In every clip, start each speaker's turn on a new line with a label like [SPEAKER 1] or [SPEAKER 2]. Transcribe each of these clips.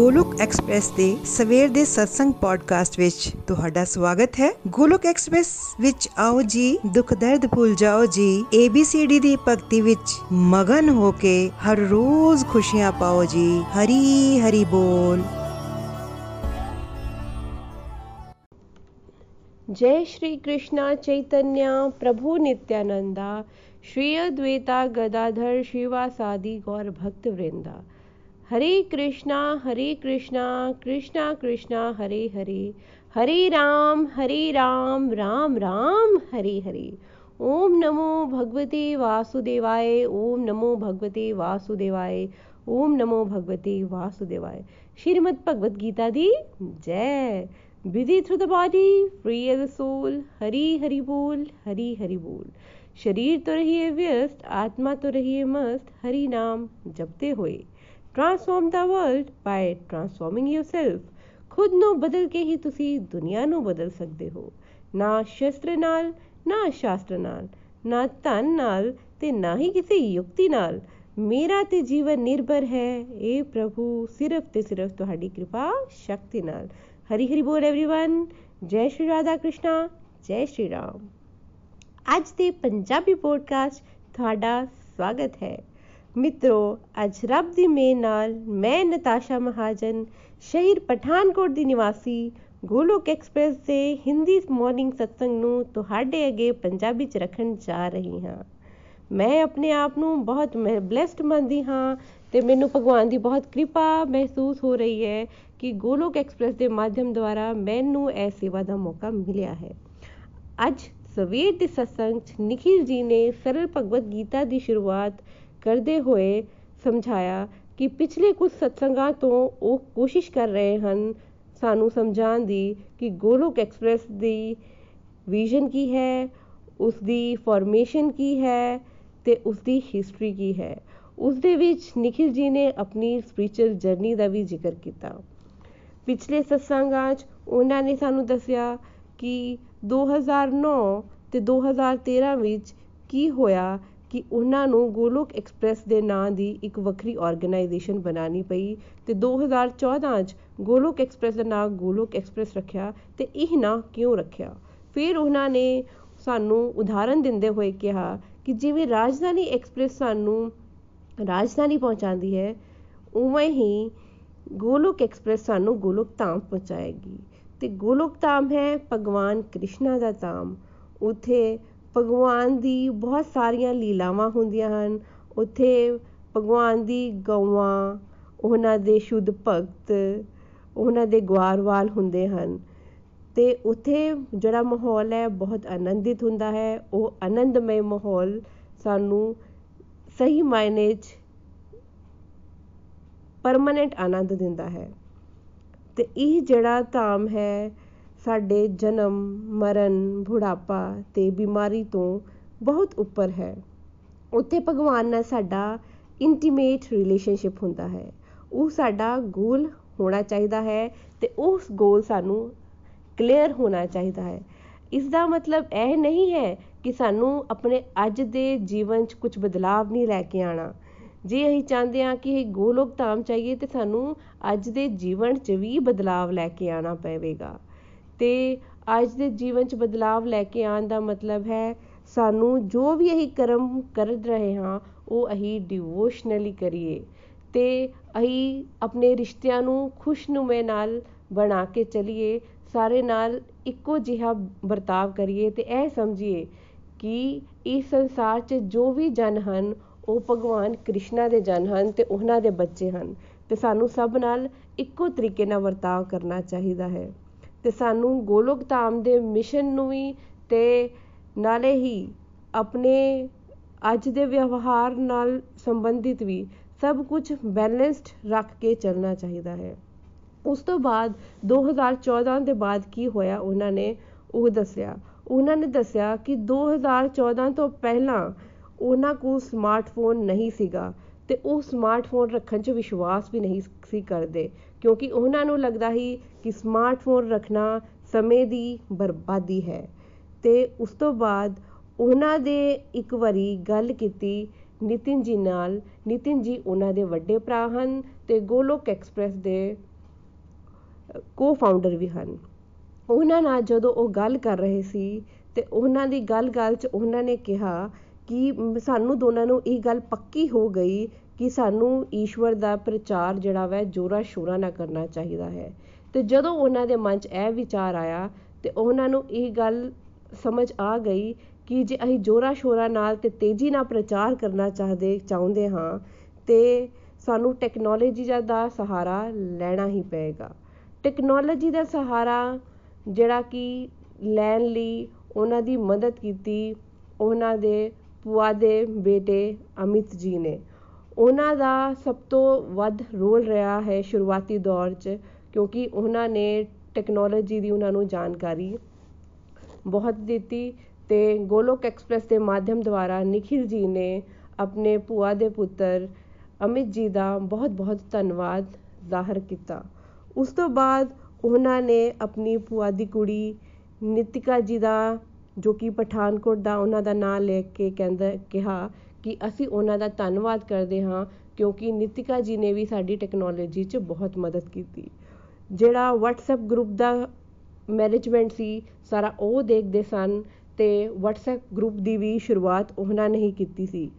[SPEAKER 1] Golok Express ਦੇ ਸਵੇਰ ਦੇ ਸਤਸੰਗ ਪੋਡਕਾਸਟ ਵਿੱਚ ਤੁਹਾਡਾ ਸਵਾਗਤ ਹੈ ਗੋਲੋਕ ਐਕਸਪ੍ਰੈਸ ਵਿੱਚ ਆਓ ਜੀ ਦੁੱਖ ਦਰਦ ਭੁੱਲ ਜਾਓ ਜੀ ABCD ਦੀ ਭਗਤੀ ਵਿੱਚ ਮਗਨ ਹੋ ਕੇ ਹਰ ਰੋਜ਼ ਖੁਸ਼ੀਆਂ ਪਾਓ ਜੀ ਹਰੀ ਹਰੀ ਬੋਲ
[SPEAKER 2] जय श्री कृष्णा चैतन्य प्रभु नित्यानंदा श्री अद्वैता गदाधर शिवासादि गौर भक्त वृंदा हरे कृष्णा हरे कृष्णा कृष्णा कृष्णा, हरे हरे। हरे राम हरे राम राम राम, हरे हरे। ओम नमो भगवते वासुदेवाय, ओम नमो भगवते वासुदेवाय, ओम नमो भगवते वासुदेवाय। श्रीमद भगवत गीता दी जय। through the body free as a soul हरी हरि बोल, हरी हरि बोल। शरीर तो रहिए व्यस्त, आत्मा तो रहिए मस्त, हरि नाम जपते हुए। transform the world by transforming yourself ਖੁਦ ਨੂੰ ਬਦਲ ਕੇ ਹੀ ਤੁਸੀਂ ਦੁਨੀਆ ਨੂੰ ਬਦਲ ਸਕਦੇ ਹੋ ਨਾ ਸ਼ਸਤਰ ਨਾਲ ਨਾ ਸ਼ਾਸਤਰ ਨਾਲ ਨਾ ਧਨ ਨਾਲ ਤੇ ਨਾ ਹੀ ਕਿਸੇ ਯੁਕਤੀ ਨਾਲ ਮੇਰਾ ਤੇ ਜੀਵਨ ਨਿਰਭਰ ਹੈ ਇਹ ਪ੍ਰਭੂ ਸਿਰਫ ਤੇ ਸਿਰਫ ਤੁਹਾਡੀ ਕਿਰਪਾ ਸ਼ਕਤੀ ਨਾਲ ਹਰੀ ਹਰੀ ਬੋਲ एवरीवन ਜੈ ਸ਼੍ਰੀ ਰਾਧਾ ਕ੍ਰਿਸ਼ਨਾ ਜੈ ਸ਼੍ਰੀ ਰਾਮ ਅੱਜ ਦੇ ਪੰਜਾਬੀ ਪੋਡਕਾਸਟ ਤੁਹਾਡਾ ਸਵਾਗਤ ਹੈ ਮਿੱਤਰੋ, ਅੱਜ ਰੱਬ ਦੀ ਮਿਹਰ ਨਾਲ ਮੈਂ ਨਤਾਸ਼ਾ ਮਹਾਜਨ, ਸ਼ਹਿਰ ਪਠਾਨਕੋਟ ਦੀ ਨਿਵਾਸੀ ਗੋਲੋਕ ਐਕਸਪ੍ਰੈਸ ਦੇ ਹਿੰਦੀ ਮਾਰਨਿੰਗ ਸਤਸੰਗ ਨੂੰ ਤੁਹਾਡੇ ਅੱਗੇ ਪੰਜਾਬੀ ਚ ਰੱਖਣ ਜਾ ਰਹੀ ਹਾਂ। ਮੈਂ ਆਪਣੇ ਆਪ ਨੂੰ ਬਹੁਤ ਬlesed ਮੰਨਦੀ ਹਾਂ ਤੇ ਮੈਨੂੰ ਭਗਵਾਨ ਦੀ ਬਹੁਤ ਕਿਰਪਾ ਮਹਿਸੂਸ ਹੋ ਰਹੀ ਹੈ ਕਿ ਗੋਲੋਕ ਐਕਸਪ੍ਰੈਸ ਦੇ ਮਾਧਿਅਮ ਦੁਆਰਾ ਮੈਨੂੰ ਇਹ ਸੇਵਾ ਦਾ ਮੌਕਾ ਮਿਲਿਆ ਹੈ। ਅੱਜ ਸਵੇਰ ਦੇ ਸਤਸੰਗ 'ਚ ਨikhil ji ਨੇ ਸਰਲ ਭਗਵਤ ਗੀਤਾ ਦੀ ਸ਼ੁਰੂਆਤ ਕਰਦੇ ਹੋਏ ਸਮਝਾਇਆ ਕਿ ਪਿਛਲੇ ਕੁਝ ਸਤਸੰਗਾਂ ਤੋਂ ਉਹ ਕੋਸ਼ਿਸ਼ ਕਰ ਰਹੇ ਹਨ ਸਾਨੂੰ ਸਮਝਾਉਣ ਦੀ ਕਿ ਗੋਲੋਕ ਐਕਸਪ੍ਰੈਸ ਦੀ ਵਿਜ਼ਨ ਕੀ ਹੈ, ਉਸ ਦੀ ਫਾਰਮੇਸ਼ਨ ਕੀ ਹੈ ਤੇ ਉਸ ਦੀ ਹਿਸਟਰੀ ਕੀ ਹੈ। ਉਸ ਦੇ ਵਿੱਚ ਨikhil ji ਨੇ ਆਪਣੀ ਸਪਿਰਚੁਅਲ ਜਰਨੀ ਦਾ ਵੀ ਜ਼ਿਕਰ ਕੀਤਾ। ਪਿਛਲੇ ਸਤਸੰਗਾਂ 'ਚ ਉਹਨਾਂ ਨੇ ਸਾਨੂੰ ਦੱਸਿਆ ਕਿ 2009 ਤੇ 2013 ਵਿੱਚ ਕੀ ਹੋਇਆ ਕਿ ਉਹਨਾਂ ਨੂੰ ਗੋਲੋਕ ਐਕਸਪ੍ਰੈਸ ਦੇ ਨਾਂ ਦੀ ਇੱਕ ਵੱਖਰੀ ਆਰਗੇਨਾਈਜੇਸ਼ਨ ਬਣਾਉਣੀ ਪਈ ਤੇ 2014 'ਚ ਗੋਲੋਕ ਐਕਸਪ੍ਰੈਸ ਦਾ ਨਾਮ ਗੋਲੋਕ ਐਕਸਪ੍ਰੈਸ ਰੱਖਿਆ ਤੇ ਇਹ ਨਾਂ ਕਿਉਂ ਰੱਖਿਆ? ਫਿਰ ਉਹਨਾਂ ਨੇ ਸਾਨੂੰ ਉਦਾਹਰਨ ਦਿੰਦੇ ਹੋਏ ਕਿਹਾ ਕਿ ਜਿਵੇਂ ਰਾਜਧਾਨੀ ਐਕਸਪ੍ਰੈਸ ਸਾਨੂੰ ਰਾਜਧਾਨੀ ਪਹੁੰਚਾਉਂਦੀ ਹੈ, ਉਵੇਂ ਹੀ ਗੋਲੋਕ ਐਕਸਪ੍ਰੈਸ ਸਾਨੂੰ ਗੋਲੋਕ ਧਾਮ ਪਹੁੰਚਾਏਗੀ। ਤੇ ਗੋਲੋਕ ਧਾਮ ਹੈ ਭਗਵਾਨ ਕ੍ਰਿਸ਼ਨਾ ਦਾ ਧਾਮ। ਉਥੇ ਭਗਵਾਨ ਦੀ ਬਹੁਤ ਸਾਰੀਆਂ ਲੀਲਾਵਾਂ ਹੁੰਦੀਆਂ ਹਨ। ਉੱਥੇ ਭਗਵਾਨ ਦੀ ਗਊਆਂ, ਉਹਨਾਂ ਦੇ ਸ਼ੁੱਧ ਭਗਤ, ਉਹਨਾਂ ਦੇ ਗਵਾਰਵਾਲ ਹੁੰਦੇ ਹਨ। ਤੇ ਉੱਥੇ ਜਿਹੜਾ ਮਾਹੌਲ ਹੈ, ਬਹੁਤ ਆਨੰਦਿਤ ਹੁੰਦਾ ਹੈ। ਉਹ ਆਨੰਦਮਈ ਮਾਹੌਲ ਸਾਨੂੰ ਸਹੀ ਮਾਇਨੇ 'ਚ ਪਰਮਾਨੈਂਟ ਆਨੰਦ ਦਿੰਦਾ ਹੈ। ਤੇ ਇਹ ਜਿਹੜਾ ਧਾਮ ਹੈ ਸਾਡੇ ਜਨਮ, ਮਰਨ, ਬੁਢਾਪਾ ਤੇ ਬਿਮਾਰੀ ਤੋਂ ਬਹੁਤ ਉੱਪਰ ਹੈ। ਉੱਥੇ ਭਗਵਾਨ ਨਾਲ ਸਾਡਾ ਇੰਟੀਮੇਟ ਰਿਲੇਸ਼ਨਸ਼ਿਪ ਹੁੰਦਾ ਹੈ। ਉਹ ਸਾਡਾ ਗੋਲ ਹੋਣਾ ਚਾਹੀਦਾ ਹੈ ਤੇ ਉਸ ਗੋਲ ਸਾਨੂੰ ਕਲੀਅਰ ਹੋਣਾ ਚਾਹੀਦਾ ਹੈ। ਇਸ ਦਾ ਮਤਲਬ ਇਹ ਨਹੀਂ ਹੈ ਕਿ ਸਾਨੂੰ ਆਪਣੇ ਅੱਜ ਦੇ ਜੀਵਨ 'ਚ ਕੁਝ ਬਦਲਾਵ ਨਹੀਂ ਲੈ ਕੇ ਆਣਾ ਜੇ ਅਸੀਂ ਚਾਹੁੰਦੇ ਹਾਂ ਕਿ ਗੋਲੋਕ ਧਾਮ ਚਾਹੀਏ ਤੇ ਸਾਨੂੰ ਅੱਜ ਦੇ ਜੀਵਨ 'ਚ ਵੀ ਬਦਲਾਵ ਲੈ ਕੇ ਆਣਾ ਪਵੇਗਾ। ਤੇ ਅੱਜ ਦੇ ਜੀਵਨ 'ਚ ਬਦਲਾਵ ਲੈ ਕੇ ਆਉਣ ਦਾ ਮਤਲਬ ਹੈ, ਸਾਨੂੰ ਜੋ ਵੀ ਅਸੀਂ ਕਰਮ ਕਰ ਰਹੇ ਹਾਂ, ਉਹ ਅਸੀਂ ਡਿਵੋਸ਼ਨਲੀ ਕਰੀਏ ਤੇ ਅਸੀਂ ਆਪਣੇ ਰਿਸ਼ਤਿਆਂ ਨੂੰ ਖੁਸ਼ਨੁਮੇ ਨਾਲ ਬਣਾ ਕੇ ਚੱਲੀਏ, ਸਾਰੇ ਨਾਲ ਇੱਕੋ ਜਿਹਾ ਵਰਤਾਵ ਕਰੀਏ ਤੇ ਇਹ ਸਮਝੀਏ ਕਿ ਇਸ ਸੰਸਾਰ 'ਚ ਜੋ ਵੀ ਜਨ ਹਨ, ਉਹ ਭਗਵਾਨ ਕ੍ਰਿਸ਼ਨਾ ਦੇ ਜਨ ਹਨ ਤੇ ਉਹਨਾਂ ਦੇ ਬੱਚੇ ਹਨ ਤੇ ਸਾਨੂੰ ਸਭ ਨਾਲ ਇੱਕੋ ਤਰੀਕੇ ਨਾਲ ਵਰਤਾਵ ਕਰਨਾ ਚਾਹੀਦਾ ਹੈ। ਤੇ ਸਾਨੂੰ ਗੋਲੋਕ ਧਾਮ ਦੇ ਮਿਸ਼ਨ ਨੂੰ ਵੀ ਤੇ ਨਾਲੇ ਹੀ ਆਪਣੇ ਅੱਜ ਦੇ ਵਿਵਹਾਰ ਨਾਲ ਸੰਬੰਧਿਤ ਵੀ ਸਭ ਕੁਝ ਬੈਲੈਂਸਡ ਰੱਖ ਕੇ ਚੱਲਣਾ ਚਾਹੀਦਾ ਹੈ। ਉਸ ਤੋਂ ਬਾਅਦ 2014 ਦੇ ਬਾਅਦ ਕੀ ਹੋਇਆ ਉਹਨਾਂ ਨੇ? ਉਹ ਦੱਸਿਆ। ਉਹਨਾਂ ਨੇ ਦੱਸਿਆ ਕਿ 2014 ਤੋਂ ਪਹਿਲਾਂ ਉਹਨਾਂ ਕੋਲ ਸਮਾਰਟਫੋਨ ਨਹੀਂ ਸੀਗਾ ਤੇ ਉਹ ਸਮਾਰਟਫੋਨ ਰੱਖਣ 'ਚ ਵਿਸ਼ਵਾਸ ਵੀ ਨਹੀਂ ਸੀ ਕਰਦੇ। ਕਿਉਂਕਿ ਉਹਨਾਂ ਨੂੰ ਲੱਗਦਾ ਸੀ ਕਿ ਸਮਾਰਟਫੋਨ ਰੱਖਣਾ ਸਮੇਂ ਦੀ ਬਰਬਾਦੀ ਹੈ। ਤੇ ਉਸ ਤੋਂ ਬਾਅਦ ਉਹਨਾਂ ਦੇ ਇੱਕ ਵਾਰੀ ਗੱਲ ਕੀਤੀ ਨਿਤਿਨ ਜੀ ਨਾਲ। ਨਿਤਿਨ ਜੀ ਉਹਨਾਂ ਦੇ ਵੱਡੇ ਭਰਾ ਹਨ ਤੇ ਗੋਲੋਕ ਐਕਸਪ੍ਰੈਸ ਦੇ ਕੋ-ਫਾਊਂਡਰ ਵੀ ਹਨ। ਉਹਨਾਂ ਨਾਲ ਜਦੋਂ ਉਹ ਗੱਲ ਕਰ ਰਹੇ ਸੀ ਤੇ ਉਹਨਾਂ ਦੀ ਗੱਲ-ਗੱਲ 'ਚ ਉਹਨਾਂ ਨੇ ਕਿਹਾ ਕਿ ਸਾਨੂੰ ਦੋਨਾਂ ਨੂੰ ਇਹ ਗੱਲ ਪੱਕੀ ਹੋ ਗਈ ਕਿ ਸਾਨੂੰ ਈਸ਼ਵਰ ਦਾ ਪ੍ਰਚਾਰ ਜਿਹੜਾ ਵੈ ਜੋਰਾਂ ਸ਼ੋਰਾਂ ਨਾਲ ਕਰਨਾ ਚਾਹੀਦਾ ਹੈ। ਤੇ ਜਦੋਂ ਉਹਨਾਂ ਦੇ ਮਨ 'ਚ ਇਹ ਵਿਚਾਰ ਆਇਆ ਤੇ ਉਹਨਾਂ ਨੂੰ ਇਹ ਗੱਲ ਸਮਝ ਆ ਗਈ ਕਿ ਜੇ ਅਸੀਂ ਜੋਰਾਂ ਸ਼ੋਰਾਂ ਨਾਲ ਤੇ ਤੇਜ਼ੀ ਨਾਲ ਪ੍ਰਚਾਰ ਕਰਨਾ ਚਾਹਦੇ, ਚਾਹੁੰਦੇ ਹਾਂ, ਤੇ ਸਾਨੂੰ ਟੈਕਨੋਲੋਜੀ ਦਾ ਸਹਾਰਾ ਲੈਣਾ ਹੀ ਪਏਗਾ। ਟੈਕਨੋਲੋਜੀ ਦਾ ਸਹਾਰਾ ਜਿਹੜਾ ਕਿ ਲੈਣ ਲਈ ਉਹਨਾਂ ਦੀ ਮਦਦ ਕੀਤੀ ਉਹਨਾਂ ਦੇ ਭੂਆ ਦੇ ਬੇਟੇ ਅਮਿਤ ਜੀ ਨੇ। ਉਹਨਾਂ ਦਾ ਸਭ ਤੋਂ ਵੱਧ ਰੋਲ ਰਿਹਾ ਹੈ ਸ਼ੁਰੂਆਤੀ ਦੌਰ 'ਚ, ਕਿਉਂਕਿ ਉਹਨਾਂ ਨੇ ਟੈਕਨੋਲੋਜੀ ਦੀ ਉਹਨਾਂ ਨੂੰ ਜਾਣਕਾਰੀ ਬਹੁਤ ਦਿੱਤੀ ਤੇ ਗੋਲੋਕ ਐਕਸਪ੍ਰੈਸ ਦੇ ਮਾਧਿਅਮ ਦੁਆਰਾ ਨikhil ਜੀ ਨੇ ਆਪਣੇ ਭੂਆ ਦੇ ਪੁੱਤਰ ਅਮਿਤ ਜੀ ਦਾ ਬਹੁਤ ਬਹੁਤ ਧੰਨਵਾਦ ਜ਼ਾਹਰ ਕੀਤਾ। ਉਸ ਤੋਂ ਬਾਅਦ ਉਹਨਾਂ ਨੇ ਆਪਣੀ ਭੂਆ ਦੀ ਕੁੜੀ ਨਿਤਿਕਾ ਜੀ ਦਾ, ਜੋ ਕਿ ਪਠਾਨਕੋਟ ਦਾ ਉਹਨਾਂ ਦਾ ਨਾਂ ਲੈ ਕੇ ਕਹਿੰਦਾ, ਕਿਹਾ ਕਿ ਅਸੀਂ ਉਹਨਾਂ ਦਾ ਧੰਨਵਾਦ ਕਰਦੇ ਹਾਂ ਕਿਉਂਕਿ ਨਿਤਿਕਾ ਜੀ ਨੇ ਵੀ ਸਾਡੀ ਟੈਕਨੋਲੋਜੀ 'ਚ ਬਹੁਤ ਮਦਦ ਕੀਤੀ। ਜਿਹੜਾ WhatsApp ਗਰੁੱਪ ਦਾ ਮੈਨੇਜਮੈਂਟ ਸੀ, ਸਾਰਾ ਉਹ ਦੇਖਦੇ ਸਨ ਤੇ WhatsApp ਗਰੁੱਪ ਦੀ ਵੀ ਸ਼ੁਰੂਆਤ ਉਹਨਾਂ ਨੇ ਹੀ ਕੀਤੀ ਸੀ।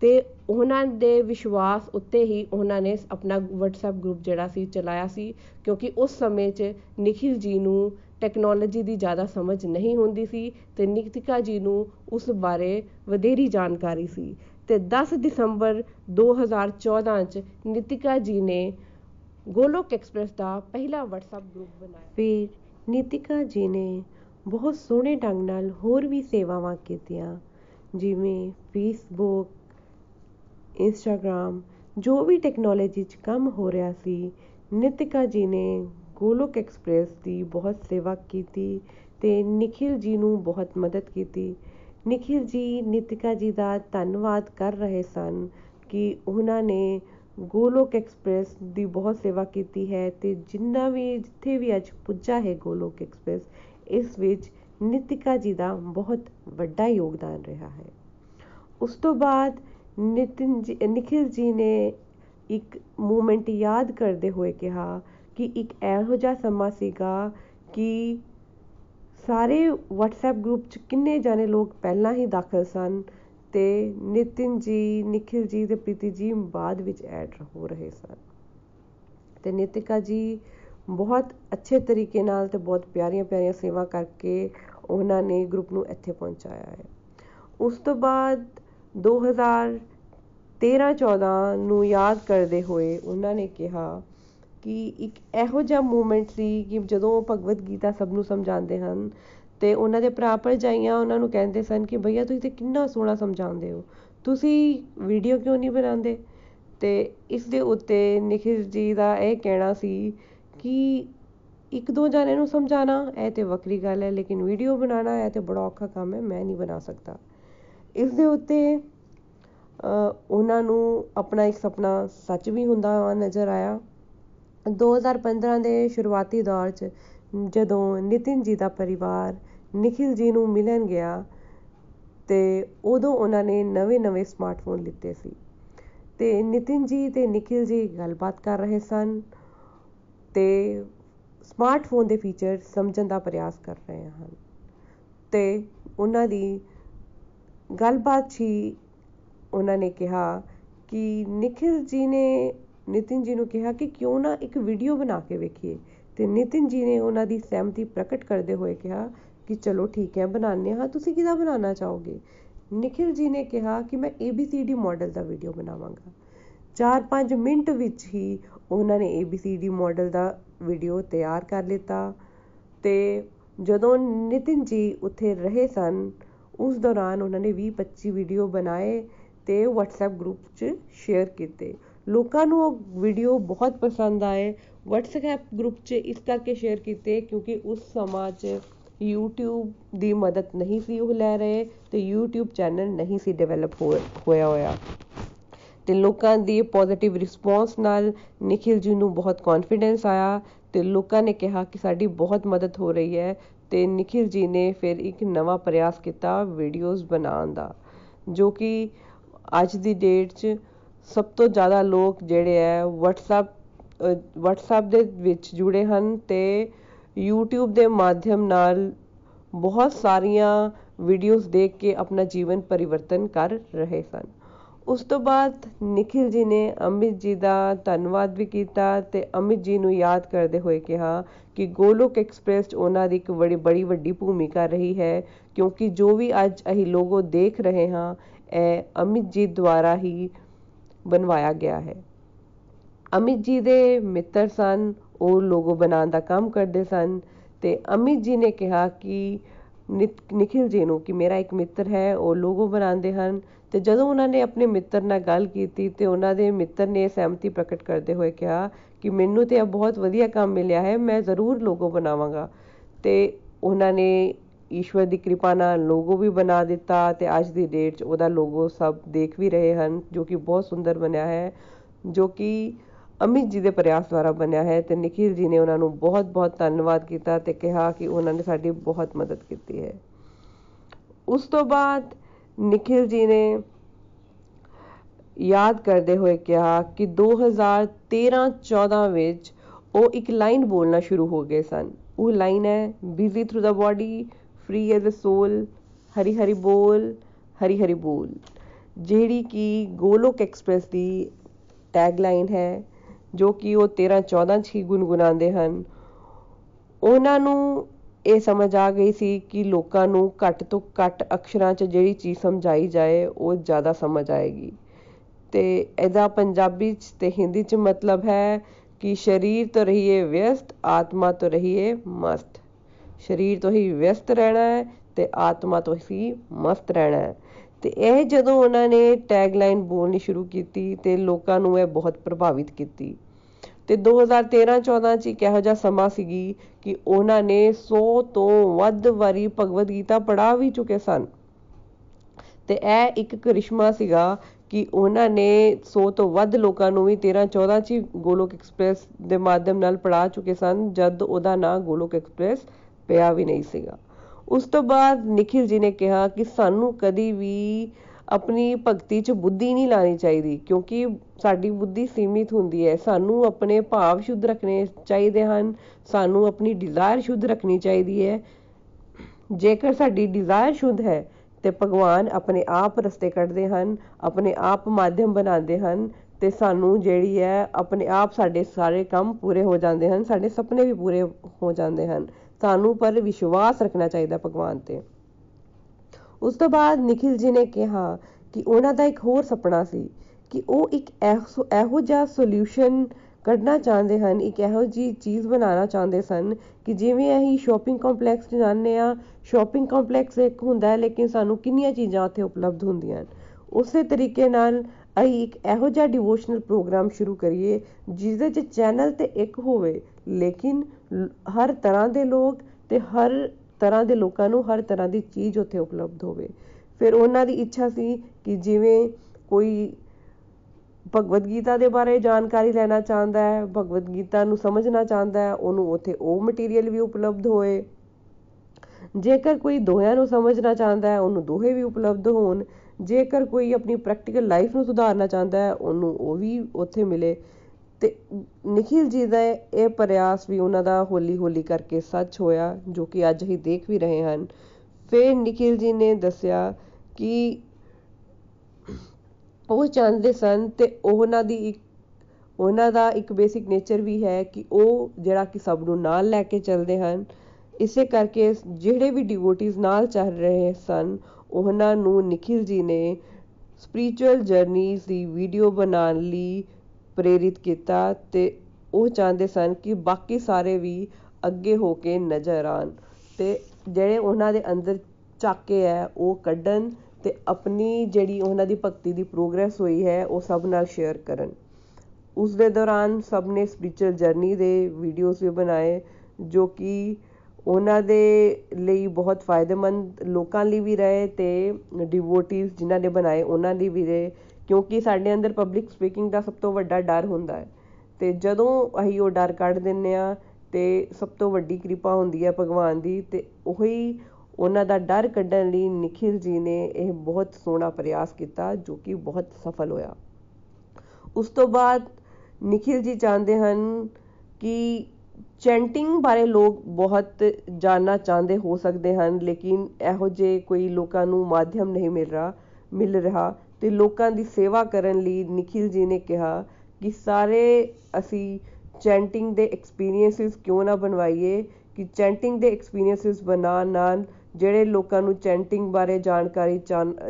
[SPEAKER 2] ਤੇ ਉਹਨਾਂ ਦੇ ਵਿਸ਼ਵਾਸ ਉੱਤੇ ਹੀ ਉਹਨਾਂ ਨੇ ਆਪਣਾ WhatsApp ਗਰੁੱਪ ਜਿਹੜਾ ਸੀ ਚਲਾਇਆ ਸੀ ਕਿਉਂਕਿ ਉਸ ਸਮੇਂ 'ਚ ਨikhil ਜੀ ਨੂੰ ਟੈਕਨੋਲੋਜੀ ਦੀ ਜ਼ਿਆਦਾ ਸਮਝ ਨਹੀਂ ਹੁੰਦੀ ਸੀ ਤੇ ਨਿਤਿਕਾ ਜੀ ਨੂੰ ਉਸ ਬਾਰੇ ਵਧੇਰੀ ਜਾਣਕਾਰੀ ਸੀ ਤੇ 10 ਦਸੰਬਰ 2014 'ਚ ਨਿਤਿਕਾ ਜੀ ਨੇ ਗੋਲੋਕ ਐਕਸਪ੍ਰੈਸ ਦਾ ਪਹਿਲਾ WhatsApp ਗਰੁੱਪ ਬਣਾਇਆ। ਫਿਰ ਨਿਤਿਕਾ ਜੀ ਨੇ ਬਹੁਤ ਸੋਹਣੇ ਢੰਗ ਨਾਲ ਹੋਰ ਵੀ ਸੇਵਾਵਾਂ ਕੀਤੀਆਂ, ਜਿਵੇਂ ਫੇਸਬੁੱਕ ਇੰਸਟਾਗ੍ਰਾਮ ਜੋ ਵੀ ਟੈਕਨੋਲੋਜੀ 'ਚ ਕੰਮ ਹੋ ਰਿਹਾ ਸੀ, ਨਿਤਿਕਾ ਜੀ ਨੇ ਗੋਲੋਕ ਐਕਸਪ੍ਰੈਸ ਦੀ ਬਹੁਤ ਸੇਵਾ ਕੀਤੀ ਤੇ ਨikhil ਜੀ ਨੂੰ ਬਹੁਤ ਮਦਦ ਕੀਤੀ। ਨikhil ਜੀ, ਨਿਤਿਕਾ ਜੀ ਦਾ ਧੰਨਵਾਦ ਕਰ ਰਹੇ ਸਨ ਕਿ ਉਹਨਾਂ ਨੇ ਗੋਲੋਕ ਐਕਸਪ੍ਰੈਸ ਦੀ ਬਹੁਤ ਸੇਵਾ ਕੀਤੀ ਹੈ ਤੇ ਜਿੰਨਾ ਵੀ ਜਿੱਥੇ ਵੀ ਅੱਜ ਪੁੱਜਾ ਹੈ ਗੋਲੋਕ ਐਕਸਪ੍ਰੈਸ, ਇਸ ਵਿੱਚ ਨਿਤਿਕਾ ਜੀ ਦਾ ਬਹੁਤ ਵੱਡਾ ਯੋਗਦਾਨ ਰਿਹਾ ਹੈ। ਉਸ ਤੋਂ ਬਾਅਦ ਨਿਤਿਨ ਜੀ, ਨikhil ਜੀ ਨੇ ਇੱਕ ਮੂਮੈਂਟ ਯਾਦ ਕਰਦੇ ਹੋਏ ਕਿਹਾ ਕਿ ਇੱਕ ਇਹੋ ਜਿਹਾ ਸਮਾਂ ਸੀਗਾ ਕਿ ਸਾਰੇ WhatsApp ਗਰੁੱਪ 'ਚ ਕਿੰਨੇ ਜਾਣੇ ਲੋਕ ਪਹਿਲਾਂ ਹੀ ਦਾਖਲ ਸਨ ਤੇ ਨਿਤਿਨ ਜੀ, ਨikhil ਜੀ ਤੇ ਪ੍ਰੀਤੀ ਜੀ ਬਾਅਦ ਵਿੱਚ ਐਡ ਹੋ ਰਹੇ ਸਨ। ਤੇ ਨਿਤਿਕਾ ਜੀ ਬਹੁਤ ਅੱਛੇ ਤਰੀਕੇ ਨਾਲ ਤੇ ਬਹੁਤ ਪਿਆਰੀਆਂ ਪਿਆਰੀਆਂ ਸੇਵਾ ਕਰਕੇ ਉਹਨਾਂ ਨੇ ਗਰੁੱਪ ਨੂੰ ਇੱਥੇ ਪਹੁੰਚਾਇਆ ਹੈ। ਉਸ ਤੋਂ ਬਾਅਦ 2013-14 ਨੂੰ ਯਾਦ ਕਰਦੇ ਹੋਏ ਉਹਨਾਂ ਨੇ ਕਿਹਾ ਕਿ ਇੱਕ ਇਹੋ ਜਿਹਾ ਮੂਮੈਂਟ ਸੀ ਕਿ ਜਦੋਂ ਉਹ ਭਗਵਦ ਗੀਤਾ ਸਭ ਨੂੰ ਸਮਝਾਉਂਦੇ ਹਨ ਤੇ ਉਹਨਾਂ ਦੇ ਭਰਾ ਭਰਜਾਈਆਂ ਉਹਨਾਂ ਨੂੰ ਕਹਿੰਦੇ ਸਨ ਕਿ ਭਈਆ ਤੁਸੀਂ ਤੇ ਕਿੰਨਾ ਸੋਹਣਾ ਸਮਝਾਉਂਦੇ ਹੋ, ਤੁਸੀਂ ਵੀਡੀਓ ਕਿਉਂ ਨਹੀਂ ਬਣਾਉਂਦੇ? ਤੇ ਇਸ ਦੇ ਉੱਤੇ ਨikhil ਜੀ ਦਾ ਇਹ ਕਹਿਣਾ ਸੀ ਕਿ ਇੱਕ ਦੋ ਜਣੇ ਨੂੰ ਸਮਝਾਣਾ ਇਹ ਤੇ ਵੱਖਰੀ ਗੱਲ ਹੈ, ਲੇਕਿਨ ਵੀਡੀਓ ਬਣਾਉਣਾ ਇਹ ਤੇ ਬੜਾ ਔਖਾ ਕੰਮ ਹੈ, ਮੈਂ ਨਹੀਂ ਬਣਾ ਸਕਦਾ। ਇਸ ਦੇ ਉੱਤੇ ਉਹਨਾਂ ਨੂੰ ਆਪਣਾ ਇੱਕ ਸੁਪਨਾ ਸੱਚ ਵੀ ਹੁੰਦਾ ਨਜ਼ਰ ਆਇਆ। 2015 ਦੇ ਸ਼ੁਰੂਆਤੀ ਦੌਰ 'ਚ ਜਦੋਂ ਨਿਤਿਨ ਜੀ ਦਾ ਪਰਿਵਾਰ ਨikhil ਜੀ ਨੂੰ ਮਿਲਣ ਗਿਆ ਤੇ ਉਦੋਂ ਉਹਨਾਂ ਨੇ ਨਵੇਂ-ਨਵੇਂ ਸਮਾਰਟਫੋਨ ਲਿੱਤੇ ਸੀ। ਤੇ ਨਿਤਿਨ ਜੀ ਤੇ ਨikhil ਜੀ ਗੱਲਬਾਤ ਕਰ ਰਹੇ ਸਨ ਤੇ ਸਮਾਰਟਫੋਨ ਦੇ ਫੀਚਰ ਸਮਝਣ ਦਾ ਪ੍ਰਯਾਸ ਕਰ ਰਹੇ ਹਨ। ਤੇ ਉਹਨਾਂ ਦੀ ਗੱਲਬਾਤ 'ਚ ਹੀ ਉਹਨਾਂ ਨੇ ਕਿਹਾ ਕਿ ਨikhil ਜੀ ਨੇ ਨਿਤਿਨ ਜੀ ਨੂੰ ਕਿਹਾ ਕਿ ਕਿਉਂ ਨਾ ਇੱਕ ਵੀਡੀਓ ਬਣਾ ਕੇ ਵੇਖੀਏ। ਤੇ ਨਿਤਿਨ ਜੀ ਨੇ ਉਹਨਾਂ ਦੀ ਸਹਿਮਤੀ ਪ੍ਰਗਟ ਕਰਦੇ ਹੋਏ ਕਿਹਾ ਕਿ ਚਲੋ ਠੀਕ ਹੈ, ਬਣਾਉਂਦੇ ਹਾਂ। ਤੁਸੀਂ ਕਿਹਦਾ ਬਣਾਉਣਾ ਚਾਹੋਗੇ? ਨikhil ਜੀ ਨੇ ਕਿਹਾ ਕਿ ਮੈਂ ABCD ਮਾਡਲ ਦਾ ਵੀਡੀਓ ਬਣਾਵਾਂਗਾ। 4-5 ਮਿੰਟ ਵਿੱਚ ਹੀ ਉਹਨਾਂ ਨੇ ABCD ਮਾਡਲ ਦਾ ਵੀਡੀਓ ਤਿਆਰ ਕਰ ਲਿੱਤਾ। ਤੇ ਜਦੋਂ ਨਿਤਿਨ ਜੀ ਉੱਥੇ ਰਹੇ ਸਨ, ਉਸ ਦੌਰਾਨ ਉਹਨਾਂ ਨੇ 20-25 ਵੀਡੀਓ ਬਣਾਏ ਤੇ WhatsApp ਗਰੁੱਪ 'ਚ ਸ਼ੇਅਰ ਕੀਤੇ। ਲੋਕਾਂ ਨੂੰ ਉਹ ਵੀਡੀਓ ਬਹੁਤ ਪਸੰਦ ਆਏ। WhatsApp ਗਰੁੱਪ 'ਚ ਇਸ ਕਰਕੇ ਸ਼ੇਅਰ ਕੀਤੇ ਕਿਉਂਕਿ ਉਸ ਸਮਾਂ 'ਚ YouTube ਦੀ ਮਦਦ ਨਹੀਂ ਸੀ ਉਹ ਲੈ ਰਹੇ ਤੇ YouTube ਚੈਨਲ ਨਹੀਂ ਸੀ ਡਿਵੈਲਪ ਹੋਇਆ ਹੋਇਆ। ਤੇ ਲੋਕਾਂ ਦੀ ਪੋਜ਼ਿਟਿਵ ਰਿਸਪੌਂਸ ਨਾਲ ਨikhil ਜੀ ਨੂੰ ਬਹੁਤ ਕੌਨਫੀਡੈਂਸ ਆਇਆ ਤੇ ਲੋਕਾਂ ਨੇ ਕਿਹਾ ਕਿ ਸਾਡੀ ਬਹੁਤ ਮਦਦ ਹੋ ਰਹੀ ਹੈ ਤੇ ਨikhil ਜੀ ਨੇ ਫਿਰ ਇੱਕ ਨਵਾਂ ਪ੍ਰਯਾਸ ਕੀਤਾ ਵੀਡੀਓਜ਼ ਬਣਾਉਣ ਦਾ, ਜੋ ਕਿ ਅੱਜ ਦੀ ਡੇਟ 'ਚ ਸਭ ਤੋਂ ਜ਼ਿਆਦਾ ਲੋਕ ਜਿਹੜੇ ਹੈ WhatsApp WhatsApp ਦੇ ਵਿੱਚ ਜੁੜੇ ਹਨ ਤੇ YouTube ਦੇ ਮਾਧਿਅਮ ਨਾਲ ਬਹੁਤ ਸਾਰੀਆਂ ਵੀਡੀਓਜ਼ ਦੇਖ ਕੇ ਆਪਣਾ ਜੀਵਨ ਪਰਿਵਰਤਨ ਕਰ ਰਹੇ ਸਨ। ਉਸ ਤੋਂ ਬਾਅਦ ਨikhil ji ਨੇ ਅਮਿਤ ਜੀ ਦਾ ਧੰਨਵਾਦ ਵੀ ਕੀਤਾ ਤੇ ਅਮਿਤ ਜੀ ਨੂੰ ਯਾਦ ਕਰਦੇ ਹੋਏ ਕਿਹਾ ਕਿ ਗੋਲੋਕ ਐਕਸਪ੍ਰੈਸ ਉਹਨਾਂ ਦੀ ਇੱਕ ਬੜੀ ਬੜੀ ਵੱਡੀ ਭੂਮਿਕਾ ਰਹੀ ਹੈ, ਕਿਉਂਕਿ ਜੋ ਵੀ ਅੱਜ ਅਸੀਂ ਲੋਗੋ ਦੇਖ ਰਹੇ ਹਾਂ, ਇਹ ਅਮਿਤ ਜੀ ਦੁਆਰਾ ਹੀ ਬਣਵਾਇਆ ਗਿਆ ਹੈ। ਅਮਿਤ ਜੀ ਦੇ ਮਿੱਤਰ ਸਨ, ਉਹ ਲੋਗੋ ਬਣਾਉਣ ਦਾ ਕੰਮ ਕਰਦੇ ਸਨ ਤੇ ਅਮਿਤ ਜੀ ਨੇ ਕਿਹਾ ਕਿ ਨikhil ਜੀ ਨੂੰ ਕਿ ਮੇਰਾ ਇੱਕ ਮਿੱਤਰ ਹੈ, ਉਹ ਲੋਗੋ ਬਣਾਉਂਦੇ ਹਨ ਤੇ ਜਦੋਂ ਉਹਨਾਂ ਨੇ ਆਪਣੇ ਮਿੱਤਰ ਨਾਲ ਗੱਲ ਕੀਤੀ ਤੇ ਉਹਨਾਂ ਦੇ ਮਿੱਤਰ ਨੇ ਸਹਿਮਤੀ ਪ੍ਰਗਟ ਕਰਦੇ ਹੋਏ ਕਿਹਾ ਕਿ ਮੈਨੂੰ ਤੇ ਇਹ ਬਹੁਤ ਵਧੀਆ ਕੰਮ ਮਿਲਿਆ ਹੈ, ਮੈਂ ਜ਼ਰੂਰ ਲੋਗੋ ਬਣਾਵਾਂਗਾ ਤੇ ਉਹਨਾਂ ਨੇ ਈਸ਼ਵਰ ਦੀ ਕਿਰਪਾ ਨਾਲ ਲੋਗੋ ਵੀ ਬਣਾ ਦਿੱਤਾ ਤੇ ਅੱਜ ਦੀ ਡੇਟ 'ਚ ਉਹਦਾ ਲੋਗੋ ਸਭ ਦੇਖ ਵੀ ਰਹੇ ਹਨ, ਜੋ ਕਿ ਬਹੁਤ ਸੁੰਦਰ ਬਣਿਆ ਹੈ, ਜੋ ਕਿ ਅਮਿਤ ਜੀ ਦੇ ਪ੍ਰਯਾਸ ਦੁਆਰਾ ਬਣਿਆ ਹੈ ਤੇ ਨikhil ਜੀ ਨੇ ਉਹਨਾਂ ਨੂੰ ਬਹੁਤ ਬਹੁਤ ਧੰਨਵਾਦ ਕੀਤਾ ਤੇ ਕਿਹਾ ਕਿ ਉਹਨਾਂ ਨੇ ਸਾਡੀ ਬਹੁਤ ਮਦਦ ਕੀਤੀ ਹੈ। ਉਸ ਤੋਂ ਬਾਅਦ ਨikhil ਜੀ ਨੇ ਯਾਦ ਕਰਦੇ ਹੋਏ ਕਿਹਾ ਕਿ 2013-14 ਵਿੱਚ ਉਹ ਇੱਕ ਲਾਈਨ ਬੋਲਣਾ ਸ਼ੁਰੂ ਹੋ ਗਏ ਸਨ। ਉਹ ਲਾਈਨ ਹੈ busy through the body free as a soul Hari Hari ਬੋਲ ਹਰੀ ਹਰੀ ਬੋਲ ਜਿਹੜੀ ਕਿ ਗੋਲੋਕ ਐਕਸਪ੍ਰੈਸ ਦੀ ਟੈਗ ਲਾਈਨ ਹੈ, ਜੋ ਕਿ ਉਹ 13 14 ਚ ਹੀ ਗੁੰਗੁਨਾਉਂਦੇ ਹਨ। ਉਹਨਾਂ ਨੂੰ ਇਹ ਸਮਝ ਆ ਗਈ ਸੀ ਕਿ ਲੋਕਾਂ ਨੂੰ ਘੱਟ ਤੋਂ ਘੱਟ ਅਕਸ਼ਰਾਂ 'ਚ ਜਿਹੜੀ ਚੀਜ਼ ਸਮਝਾਈ ਜਾਏ, ਉਹ ਜ਼ਿਆਦਾ ਸਮਝ ਆਏਗੀ। ਤੇ ਇਹਦਾ ਪੰਜਾਬੀ 'ਚ ਤੇ ਹਿੰਦੀ 'ਚ ਮਤਲਬ ਹੈ ਕਿ ਸਰੀਰ ਤੋਂ ਰਹੀਏ ਵਿਅਸਤ, ਆਤਮਾ ਤੋਂ ਰਹੀਏ ਮਸਤ। ਸਰੀਰ ਤੋਂ ਹੀ ਵਿਅਸਤ ਰਹਿਣਾ ਹੈ ਤੇ ਆਤਮਾ ਤੋਂ ਹੀ ਮਸਤ ਰਹਿਣਾ ਹੈ। ਤੇ ਇਹ ਜਦੋਂ ਉਹਨਾਂ ਨੇ ਟੈਗਲਾਈਨ ਬੋਲਣੀ ਸ਼ੁਰੂ ਕੀਤੀ ਤੇ ਲੋਕਾਂ ਨੂੰ ਇਹ ਬਹੁਤ ਪ੍ਰਭਾਵਿਤ ਕੀਤੀ। ਤੇ 2013-14 ਚ ਇੱਕ ਇਹੋ ਜਿਹਾ ਸਮਾਂ ਸੀਗੀ ਕਿ ਉਹਨਾਂ ਨੇ 100 ਤੋਂ ਵੱਧ ਵਾਰੀ ਭਗਵਦ ਗੀਤਾ ਪੜ੍ਹਾ ਵੀ ਚੁੱਕੇ ਸਨ। ਤੇ ਇਹ ਇੱਕ ਕਰਿਸ਼ਮਾ ਸੀਗਾ ਕਿ ਉਹਨਾਂ ਨੇ 100 ਤੋਂ ਵੱਧ ਲੋਕਾਂ ਨੂੰ ਵੀ 13-14 ਚ ਗੋਲੋਕ ਐਕਸਪ੍ਰੈਸ ਦੇ ਮਾਧਿਅਮ ਨਾਲ ਪੜ੍ਹਾ ਚੁੱਕੇ ਸਨ, ਜਦ ਉਹਦਾ ਨਾਂ ਗੋਲੋਕ ਐਕਸਪ੍ਰੈਸ ਪਿਆ ਵੀ ਨਹੀਂ ਸੀਗਾ। ਉਸ ਤੋਂ ਬਾਅਦ ਨikhil ਜੀ ਨੇ ਕਿਹਾ ਕਿ ਸਾਨੂੰ ਕਦੀ ਵੀ ਆਪਣੀ ਭਗਤੀ 'ਚ ਬੁੱਧੀ ਨਹੀਂ ਲਾਣੀ ਚਾਹੀਦੀ, ਕਿਉਂਕਿ ਸਾਡੀ ਬੁੱਧੀ ਸੀਮਿਤ ਹੁੰਦੀ ਹੈ। ਸਾਨੂੰ ਆਪਣੇ ਭਾਵ ਸ਼ੁੱਧ ਰੱਖਣੇ ਚਾਹੀਦੇ ਹਨ, ਸਾਨੂੰ ਆਪਣੀ ਡਿਜ਼ਾਇਰ ਸ਼ੁੱਧ ਰੱਖਣੀ ਚਾਹੀਦੀ ਹੈ। ਜੇਕਰ ਸਾਡੀ ਡਿਜ਼ਾਇਰ ਸ਼ੁੱਧ ਹੈ, ਤੇ ਭਗਵਾਨ ਆਪਣੇ ਆਪ ਰਸਤੇ ਕੱਢਦੇ ਹਨ, ਆਪਣੇ ਆਪ ਮਾਧਿਅਮ ਬਣਾਉਂਦੇ ਹਨ, ਤੇ ਸਾਨੂੰ ਜਿਹੜੀ ਹੈ, ਆਪਣੇ ਆਪ ਸਾਡੇ ਸਾਰੇ ਕੰਮ ਪੂਰੇ ਹੋ ਜਾਂਦੇ ਹਨ, ਸਾਡੇ ਸੁਪਨੇ ਵੀ ਪੂਰੇ ਹੋ ਜਾਂਦੇ ਹਨ। ਸਾਨੂੰ ਪਰ ਵਿਸ਼ਵਾਸ ਰੱਖਣਾ ਚਾਹੀਦਾ ਭਗਵਾਨ ਤੇ। ਉਸ ਤੋਂ ਬਾਅਦ ਨikhil ji ਨੇ ਕਿਹਾ ਕਿ ਉਹਨਾਂ ਦਾ ਇੱਕ ਹੋਰ ਸੁਪਨਾ ਸੀ ਕਿ ਉਹ ਇੱਕ ਇਹੋ ਜਿਹਾ ਸੋਲੂਸ਼ਨ ਕੱਢਣਾ ਚਾਹੁੰਦੇ ਹਨ, ਇੱਕ ਇਹੋ ਜੀ ਚੀਜ਼ ਬਣਾਉਣਾ ਚਾਹੁੰਦੇ ਸਨ ਕਿ ਜਿਵੇਂ ਅਸੀਂ ਸ਼ਾਪਿੰਗ ਕੰਪਲੈਕਸ ਜਾਂਦੇ ਆ ਸ਼ਾਪਿੰਗ ਕੰਪਲੈਕਸ ਇੱਕ ਹੁੰਦਾ ਹੈ, ਲੇਕਿਨ ਸਾਨੂੰ ਕਿੰਨੀਆਂ ਚੀਜ਼ਾਂ ਉੱਥੇ ਉਪਲਬਧ ਹੁੰਦੀਆਂ ਹਨ। ਉਸੇ ਤਰੀਕੇ ਨਾਲ ਅਸੀਂ ਇੱਕ ਇਹੋ ਜਿਹਾ ਡਿਵੋਸ਼ਨਲ ਪ੍ਰੋਗਰਾਮ ਸ਼ੁਰੂ ਕਰੀਏ ਜਿਸ ਦੇ ਚ ਚੈਨਲ ਤੇ ਇੱਕ ਹੋਵੇ ਲੇਕਿਨ ਹਰ ਤਰ੍ਹਾਂ ਦੇ ਲੋਕ ਤੇ ਹਰ ਤਰ੍ਹਾਂ ਦੇ ਲੋਕਾਂ ਨੂੰ ਹਰ ਤਰ੍ਹਾਂ ਦੀ ਚੀਜ਼ ਉੱਥੇ ਉਪਲਬਧ ਹੋਵੇ। ਫਿਰ ਉਹਨਾਂ ਦੀ ਇੱਛਾ ਸੀ ਕਿ ਜਿਵੇਂ ਕੋਈ ਭਗਵਦ ਗੀਤਾ ਦੇ ਬਾਰੇ ਜਾਣਕਾਰੀ ਲੈਣਾ ਚਾਹੁੰਦਾ ਹੈ, ਭਗਵਦ ਗੀਤਾ ਨੂੰ ਸਮਝਣਾ ਚਾਹੁੰਦਾ ਹੈ, ਉਹਨੂੰ ਉੱਥੇ ਉਹ ਮਟੀਰੀਅਲ ਵੀ ਉਪਲਬਧ ਹੋਏ। ਜੇਕਰ ਕੋਈ ਦੋਹਿਆਂ ਨੂੰ ਸਮਝਣਾ ਚਾਹੁੰਦਾ ਹੈ, ਉਹਨੂੰ ਦੋਹੇ ਵੀ ਉਪਲਬਧ ਹੋਣ। ਜੇਕਰ ਕੋਈ ਆਪਣੀ ਪ੍ਰੈਕਟੀਕਲ ਲਾਈਫ ਨੂੰ ਸੁਧਾਰਨਾ ਚਾਹੁੰਦਾ ਹੈ, ਉਹਨੂੰ ਉਹ ਵੀ ਉੱਥੇ ਮਿਲੇ। ਤੇ ਨikhil ਜੀ ਦਾ ਇਹ ਪ੍ਰਯਾਸ ਵੀ ਉਹਨਾਂ ਦਾ ਹੌਲੀ ਹੌਲੀ ਕਰਕੇ ਸੱਚ ਹੋਇਆ, ਜੋ ਕਿ ਅੱਜ ਹੀ ਦੇਖ ਵੀ ਰਹੇ ਹਨ। ਫਿਰ ਨikhil ਜੀ ਨੇ ਦੱਸਿਆ ਕਿ ਉਹ ਚਾਹੁੰਦੇ ਸਨ ਤੇ ਉਹਨਾਂ ਦੀ ਇੱਕ, ਉਹਨਾਂ ਦਾ ਇੱਕ ਬੇਸਿਕ ਨੇਚਰ ਵੀ ਹੈ ਕਿ ਉਹ ਜਿਹੜਾ ਕਿ ਸਭ ਨੂੰ ਨਾਲ ਲੈ ਕੇ ਚੱਲਦੇ ਹਨ। ਇਸੇ ਕਰਕੇ ਜਿਹੜੇ ਵੀ ਡਿਵੋਟੀਜ਼ ਨਾਲ ਚੱਲ ਰਹੇ ਸਨ, ਉਹਨਾਂ ਨੂੰ ਨikhil ਜੀ ਨੇ ਸਪਿਰਚੁਅਲ ਜਰਨੀਜ਼ ਦੀ ਵੀਡੀਓ ਬਣਾਉਣ ਲਈ ਪ੍ਰੇਰਿਤ ਕੀਤਾ ਤੇ ਉਹ ਚਾਹੁੰਦੇ ਸਨ ਕਿ ਬਾਕੀ ਸਾਰੇ ਵੀ ਅੱਗੇ ਹੋ ਕੇ ਨਜ਼ਰ ਆਣ ਤੇ ਜਿਹੜੇ ਉਹਨਾਂ ਦੇ ਅੰਦਰ ਚਾਕੇ ਹੈ, ਉਹ ਕੱਢਣ ਤੇ ਆਪਣੀ ਜਿਹੜੀ ਉਹਨਾਂ ਦੀ ਭਗਤੀ ਦੀ ਪ੍ਰੋਗਰੈਸ ਹੋਈ ਹੈ, ਉਹ ਸਭ ਨਾਲ ਸ਼ੇਅਰ ਕਰਨ। ਉਸ ਦੇ ਦੌਰਾਨ ਸਭ ਨੇ ਸਪਿਰਚੁਅਲ ਜਰਨੀ ਦੇ ਵੀਡੀਓਜ਼ ਵੀ ਬਣਾਏ, ਜੋ ਕਿ ਉਹਨਾਂ ਦੇ ਲਈ ਬਹੁਤ ਫਾਇਦੇਮੰਦ ਲੋਕਾਂ ਲਈ ਵੀ ਰਹੇ ਤੇ ਡਿਵੋਟੀਜ਼ ਜਿਨ੍ਹਾਂ ਨੇ ਬਣਾਏ, ਉਹਨਾਂ ਲਈ ਵੀ ਰਹੇ। ਕਿਉਂਕਿ ਸਾਡੇ ਅੰਦਰ ਪਬਲਿਕ ਸਪੀਕਿੰਗ ਦਾ ਸਭ ਤੋਂ ਵੱਡਾ ਡਰ ਹੁੰਦਾ ਹੈ। ਤੇ ਜਦੋਂ ਅਸੀਂ ਉਹ ਡਰ ਕੱਢ ਦਿੰਨੇ ਆ ਤੇ ਸਭ ਤੋਂ ਵੱਡੀ ਕਿਰਪਾ ਹੁੰਦੀ ਹੈ ਭਗਵਾਨ ਦੀ ਤੇ ਉਹੀ ਉਹਨਾਂ ਦਾ ਡਰ ਕੱਢਣ ਲਈ ਨikhil ਜੀ ਨੇ ਇਹ ਬਹੁਤ ਸੋਹਣਾ ਪ੍ਰਯਾਸ ਕੀਤਾ ਜੋ ਕਿ ਬਹੁਤ ਸਫਲ ਹੋਇਆ। ਉਸ ਤੋਂ ਬਾਅਦ ਨਿਖਿਲ ਜੀ ਚਾਹੁੰਦੇ ਹਨ ਕਿ ਚੈਂਟਿੰਗ ਬਾਰੇ ਲੋਕ ਬਹੁਤ ਜਾਣਨਾ ਚਾਹੁੰਦੇ ਹੋ ਸਕਦੇ ਹਨ ਲੇਕਿਨ ਇਹੋ ਜਿਹੇ ਕੋਈ ਲੋਕਾਂ ਨੂੰ ਮਾਧਿਅਮ ਨਹੀਂ ਮਿਲ ਰਿਹਾ ਮਿਲ ਰਿਹਾ ਤੇ ਲੋਕਾਂ ਦੀ ਸੇਵਾ ਕਰਨ ਲਈ ਨਿਖਿਲ ਜੀ ਨੇ ਕਿਹਾ ਕਿ ਸਾਰੇ ਅਸੀਂ ਚੈਂਟਿੰਗ ਦੇ ਐਕਸਪੀਰੀਐਂਸਿਸ ਕਿਉਂ ਨਾ ਬਣਵਾਈਏ, ਕਿ ਚੈਂਟਿੰਗ ਦੇ ਐਕਸਪੀਰੀਐਂਸਿਸ ਬਣਾਉਣ ਨਾਲ ਜਿਹੜੇ ਲੋਕਾਂ ਨੂੰ ਚੈਂਟਿੰਗ ਬਾਰੇ ਜਾਣਕਾਰੀ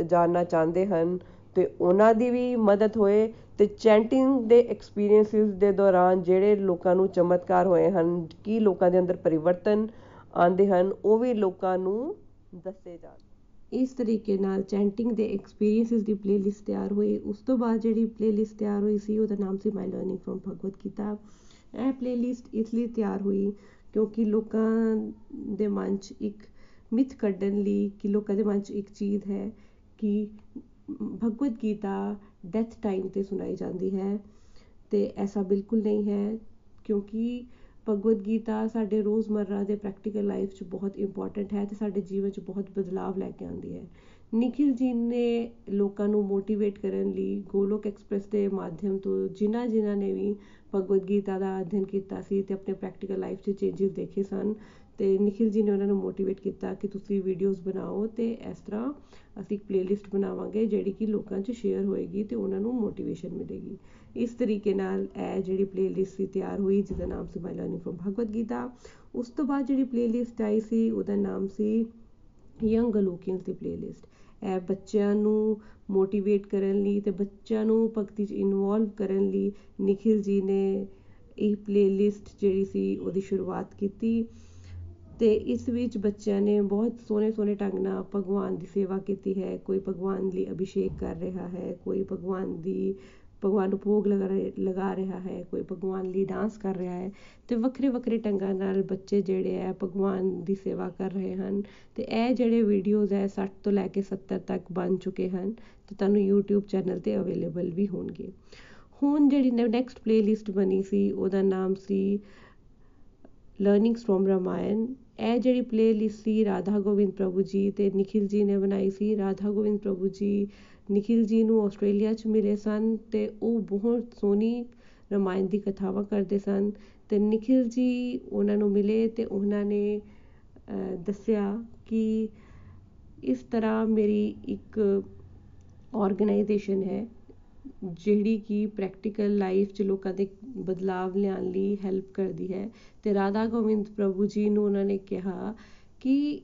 [SPEAKER 2] ਜਾਣਨਾ ਚਾਹੁੰਦੇ ਹਨ, ਤੇ ਉਹਨਾਂ ਦੀ ਵੀ ਮਦਦ ਹੋਏ ਤੇ ਚੈਂਟਿੰਗ ਦੇ ਐਕਸਪੀਰੀਐਂਸਿਸ ਦੇ ਦੌਰਾਨ ਜਿਹੜੇ ਲੋਕਾਂ ਨੂੰ ਚਮਤਕਾਰ ਹੋਏ ਹਨ, ਕੀ ਲੋਕਾਂ ਦੇ ਅੰਦਰ ਪਰਿਵਰਤਨ ਆਉਂਦੇ ਹਨ, ਉਹ ਵੀ ਲੋਕਾਂ ਨੂੰ ਦੱਸੇ ਜਾਣ। ਇਸ ਤਰੀਕੇ ਨਾਲ ਚੈਂਟਿੰਗ ਦੇ ਐਕਸਪੀਰੀਐਂਸਿਸ ਦੀ ਪਲੇਲਿਸਟ ਤਿਆਰ ਹੋਈ। ਉਸ ਤੋਂ ਬਾਅਦ ਜਿਹੜੀ ਪਲੇਲਿਸਟ ਤਿਆਰ ਹੋਈ ਸੀ, ਉਹਦਾ ਨਾਮ ਸੀ my learning firm Bhagavad Gita. ਇਹ ਪਲੇਲਿਸਟ ਇਸ ਲਈ ਤਿਆਰ ਹੋਈ ਕਿਉਂਕਿ ਲੋਕਾਂ ਦੇ ਮਨ 'ਚ ਇੱਕ ਮਿਥ ਕੱਢਣ ਲਈ ਕਿ ਲੋਕਾਂ ਦੇ ਮਨ 'ਚ ਇੱਕ ਚੀਜ਼ ਹੈ ਕਿ ਭਗਵਦ ਗੀਤਾ ਡੈਥ ਟਾਈਮ 'ਤੇ ਸੁਣਾਈ ਜਾਂਦੀ ਹੈ। ਤੇ ਐਸਾ ਬਿਲਕੁਲ ਨਹੀਂ ਹੈ ਕਿਉਂਕਿ ਭਗਵਦ ਗੀਤਾ ਸਾਡੇ ਰੋਜ਼ਮਰਰਾ ਦੇ ਪ੍ਰੈਕਟੀਕਲ ਲਾਈਫ 'ਚ ਬਹੁਤ ਇੰਪੋਰਟੈਂਟ ਹੈ ਤੇ ਸਾਡੇ ਜੀਵਨ 'ਚ ਬਹੁਤ ਬਦਲਾਵ ਲੈ ਕੇ ਆਉਂਦੀ ਹੈ। ਨਿਖਿਲ ਜੀ ਨੇ ਲੋਕਾਂ ਨੂੰ ਮੋਟੀਵੇਟ ਕਰਨ ਲਈ ਗੋਲੋਕ ਐਕਸਪ੍ਰੈਸ ਦੇ ਮਾਧਿਅਮ ਤੋਂ ਜਿਨ੍ਹਾਂ ਜਿਨ੍ਹਾਂ ਨੇ ਵੀ ਭਗਵਦ ਗੀਤਾ ਦਾ ਅਧਿਐਨ ਕੀਤਾ ਸੀ ਤੇ ਆਪਣੇ ਪ੍ਰੈਕਟੀਕਲ ਲਾਈਫ 'ਚ ਚੇਂਜਸ ਦੇਖੇ ਸਨ ਤੇ ਨਿਖਿਲ ਜੀ ਨੇ ਉਹਨਾਂ ਨੂੰ ਮੋਟੀਵੇਟ ਕੀਤਾ ਕਿ ਤੁਸੀਂ ਵੀਡੀਓਜ਼ ਬਣਾਓ ਤੇ ਇਸ ਤਰ੍ਹਾਂ ਅਸੀਂ ਇੱਕ ਪਲੇਲਿਸਟ ਬਣਾਵਾਂਗੇ ਜਿਹੜੀ ਕਿ ਲੋਕਾਂ 'ਚ ਸ਼ੇਅਰ ਹੋਏਗੀ ਤੇ ਉਹਨਾਂ ਨੂੰ ਮੋਟੀਵੇਸ਼ਨ ਮਿਲੇਗੀ। ਇਸ ਤਰੀਕੇ ਨਾਲ ਇਹ ਜਿਹੜੀ ਪਲੇਲਿਸਟ ਸੀ ਤਿਆਰ ਹੋਈ, ਜਿਹਦਾ ਨਾਮ ਸੀ my learning firm Bhagavad Gita ਉਸ ਤੋਂ ਬਾਅਦ ਜਿਹੜੀ ਪਲੇਲਿਸਟ ਆਈ ਸੀ, ਉਹਦਾ ਨਾਮ ਸੀ ਯੰਗ ਗਲੋਕੀਅਨਸ ਦੀ ਪਲੇਲਿਸਟ ਇਹ ਬੱਚਿਆਂ ਨੂੰ ਮੋਟੀਵੇਟ ਕਰਨ ਲਈ ਤੇ ਬੱਚਿਆਂ ਨੂੰ ਭਗਤੀ 'ਚ ਇਨਵੋਲਵ ਕਰਨ ਲਈ ਨਿਖਿਲ ਜੀ ਨੇ ਇਹ ਪਲੇਲਿਸਟ ਜਿਹੜੀ ਸੀ, ਉਹਦੀ ਸ਼ੁਰੂਆਤ ਕੀਤੀ। ਤੇ ਇਸ ਵਿੱਚ ਬੱਚਿਆਂ ਨੇ ਬਹੁਤ ਸੋਹਣੇ ਸੋਹਣੇ ਢੰਗ ਨਾਲ ਭਗਵਾਨ ਦੀ ਸੇਵਾ ਕੀਤੀ ਹੈ। ਕੋਈ ਭਗਵਾਨ ਲਈ ਅਭਿਸ਼ੇਕ ਕਰ ਰਿਹਾ ਹੈ, ਕੋਈ ਭਗਵਾਨ ਦੀ, ਭਗਵਾਨ ਨੂੰ ਭੋਗ ਲਗਾ ਲਗਾ ਰਿਹਾ ਹੈ, ਕੋਈ ਭਗਵਾਨ ਲਈ ਡਾਂਸ ਕਰ ਰਿਹਾ ਹੈ ਤੇ ਵੱਖਰੇ ਵੱਖਰੇ ਢੰਗਾਂ ਨਾਲ ਬੱਚੇ ਜਿਹੜੇ ਹੈ ਭਗਵਾਨ ਦੀ ਸੇਵਾ ਕਰ ਰਹੇ ਹਨ। ਤੇ ਇਹ ਜਿਹੜੇ ਵੀਡੀਓਜ਼ ਹੈ 60 ਤੋਂ ਲੈ ਕੇ 70 ਤੱਕ ਬਣ ਚੁੱਕੇ ਹਨ ਤੇ ਤੁਹਾਨੂੰ YouTube ਚੈਨਲ ਤੇ ਅਵੇਲੇਬਲ ਵੀ ਹੋਣਗੇ। ਹੁਣ ਜਿਹੜੀ ਨੈਕਸਟ ਪਲੇਲਿਸਟ ਬਣੀ ਸੀ, ਉਹਦਾ ਨਾਮ ਸੀ ਲਰਨਿੰਗਸ ਫਰੋਮ ਰਾਮਾਇਣ ਇਹ ਜਿਹੜੀ ਪਲੇਲਿਸਟ ਸੀ ਰਾਧਾ ਗੋਬਿੰਦ ਪ੍ਰਭੂ ਜੀ ਤੇ ਨਿਖਿਲ ਜੀ ਨੇ ਬਣਾਈ ਸੀ, ਰਾਧਾ ਗੋਬਿੰਦ ਪ੍ਰਭੂ ਜੀ ਨਿਖਿਲ ਜੀ ਨੂੰ ਆਸਟ੍ਰੇਲੀਆ 'ਚ ਮਿਲੇ ਸਨ ਤੇ ਉਹ ਬਹੁਤ ਸੋਹਣੀ ਰਮਾਇਣ ਦੀ ਕਥਾਵਾਂ ਕਰਦੇ ਸਨ ਤੇ ਨਿਖਿਲ ਜੀ ਉਹਨਾਂ ਨੂੰ ਮਿਲੇ ਤੇ ਉਹਨਾਂ ਨੇ ਦੱਸਿਆ ਕਿ ਇਸ ਤਰ੍ਹਾਂ ਮੇਰੀ ਇੱਕ ਆਰਗੇਨਾਈਜੇਸ਼ਨ ਹੈ। ਜਿਹੜੀ ਕਿ ਪ੍ਰੈਕਟੀਕਲ ਲਾਈਫ 'ਚ ਲੋਕਾਂ ਦੇ ਬਦਲਾਵ ਲਿਆਉਣ ਲਈ ਹੈਲਪ ਕਰਦੀ ਹੈ ਤੇ ਰਾਧਾ ਗੋਬਿੰਦ ਪ੍ਰਭੂ ਜੀ ਨੂੰ ਉਹਨਾਂ ਨੇ ਕਿਹਾ ਕਿ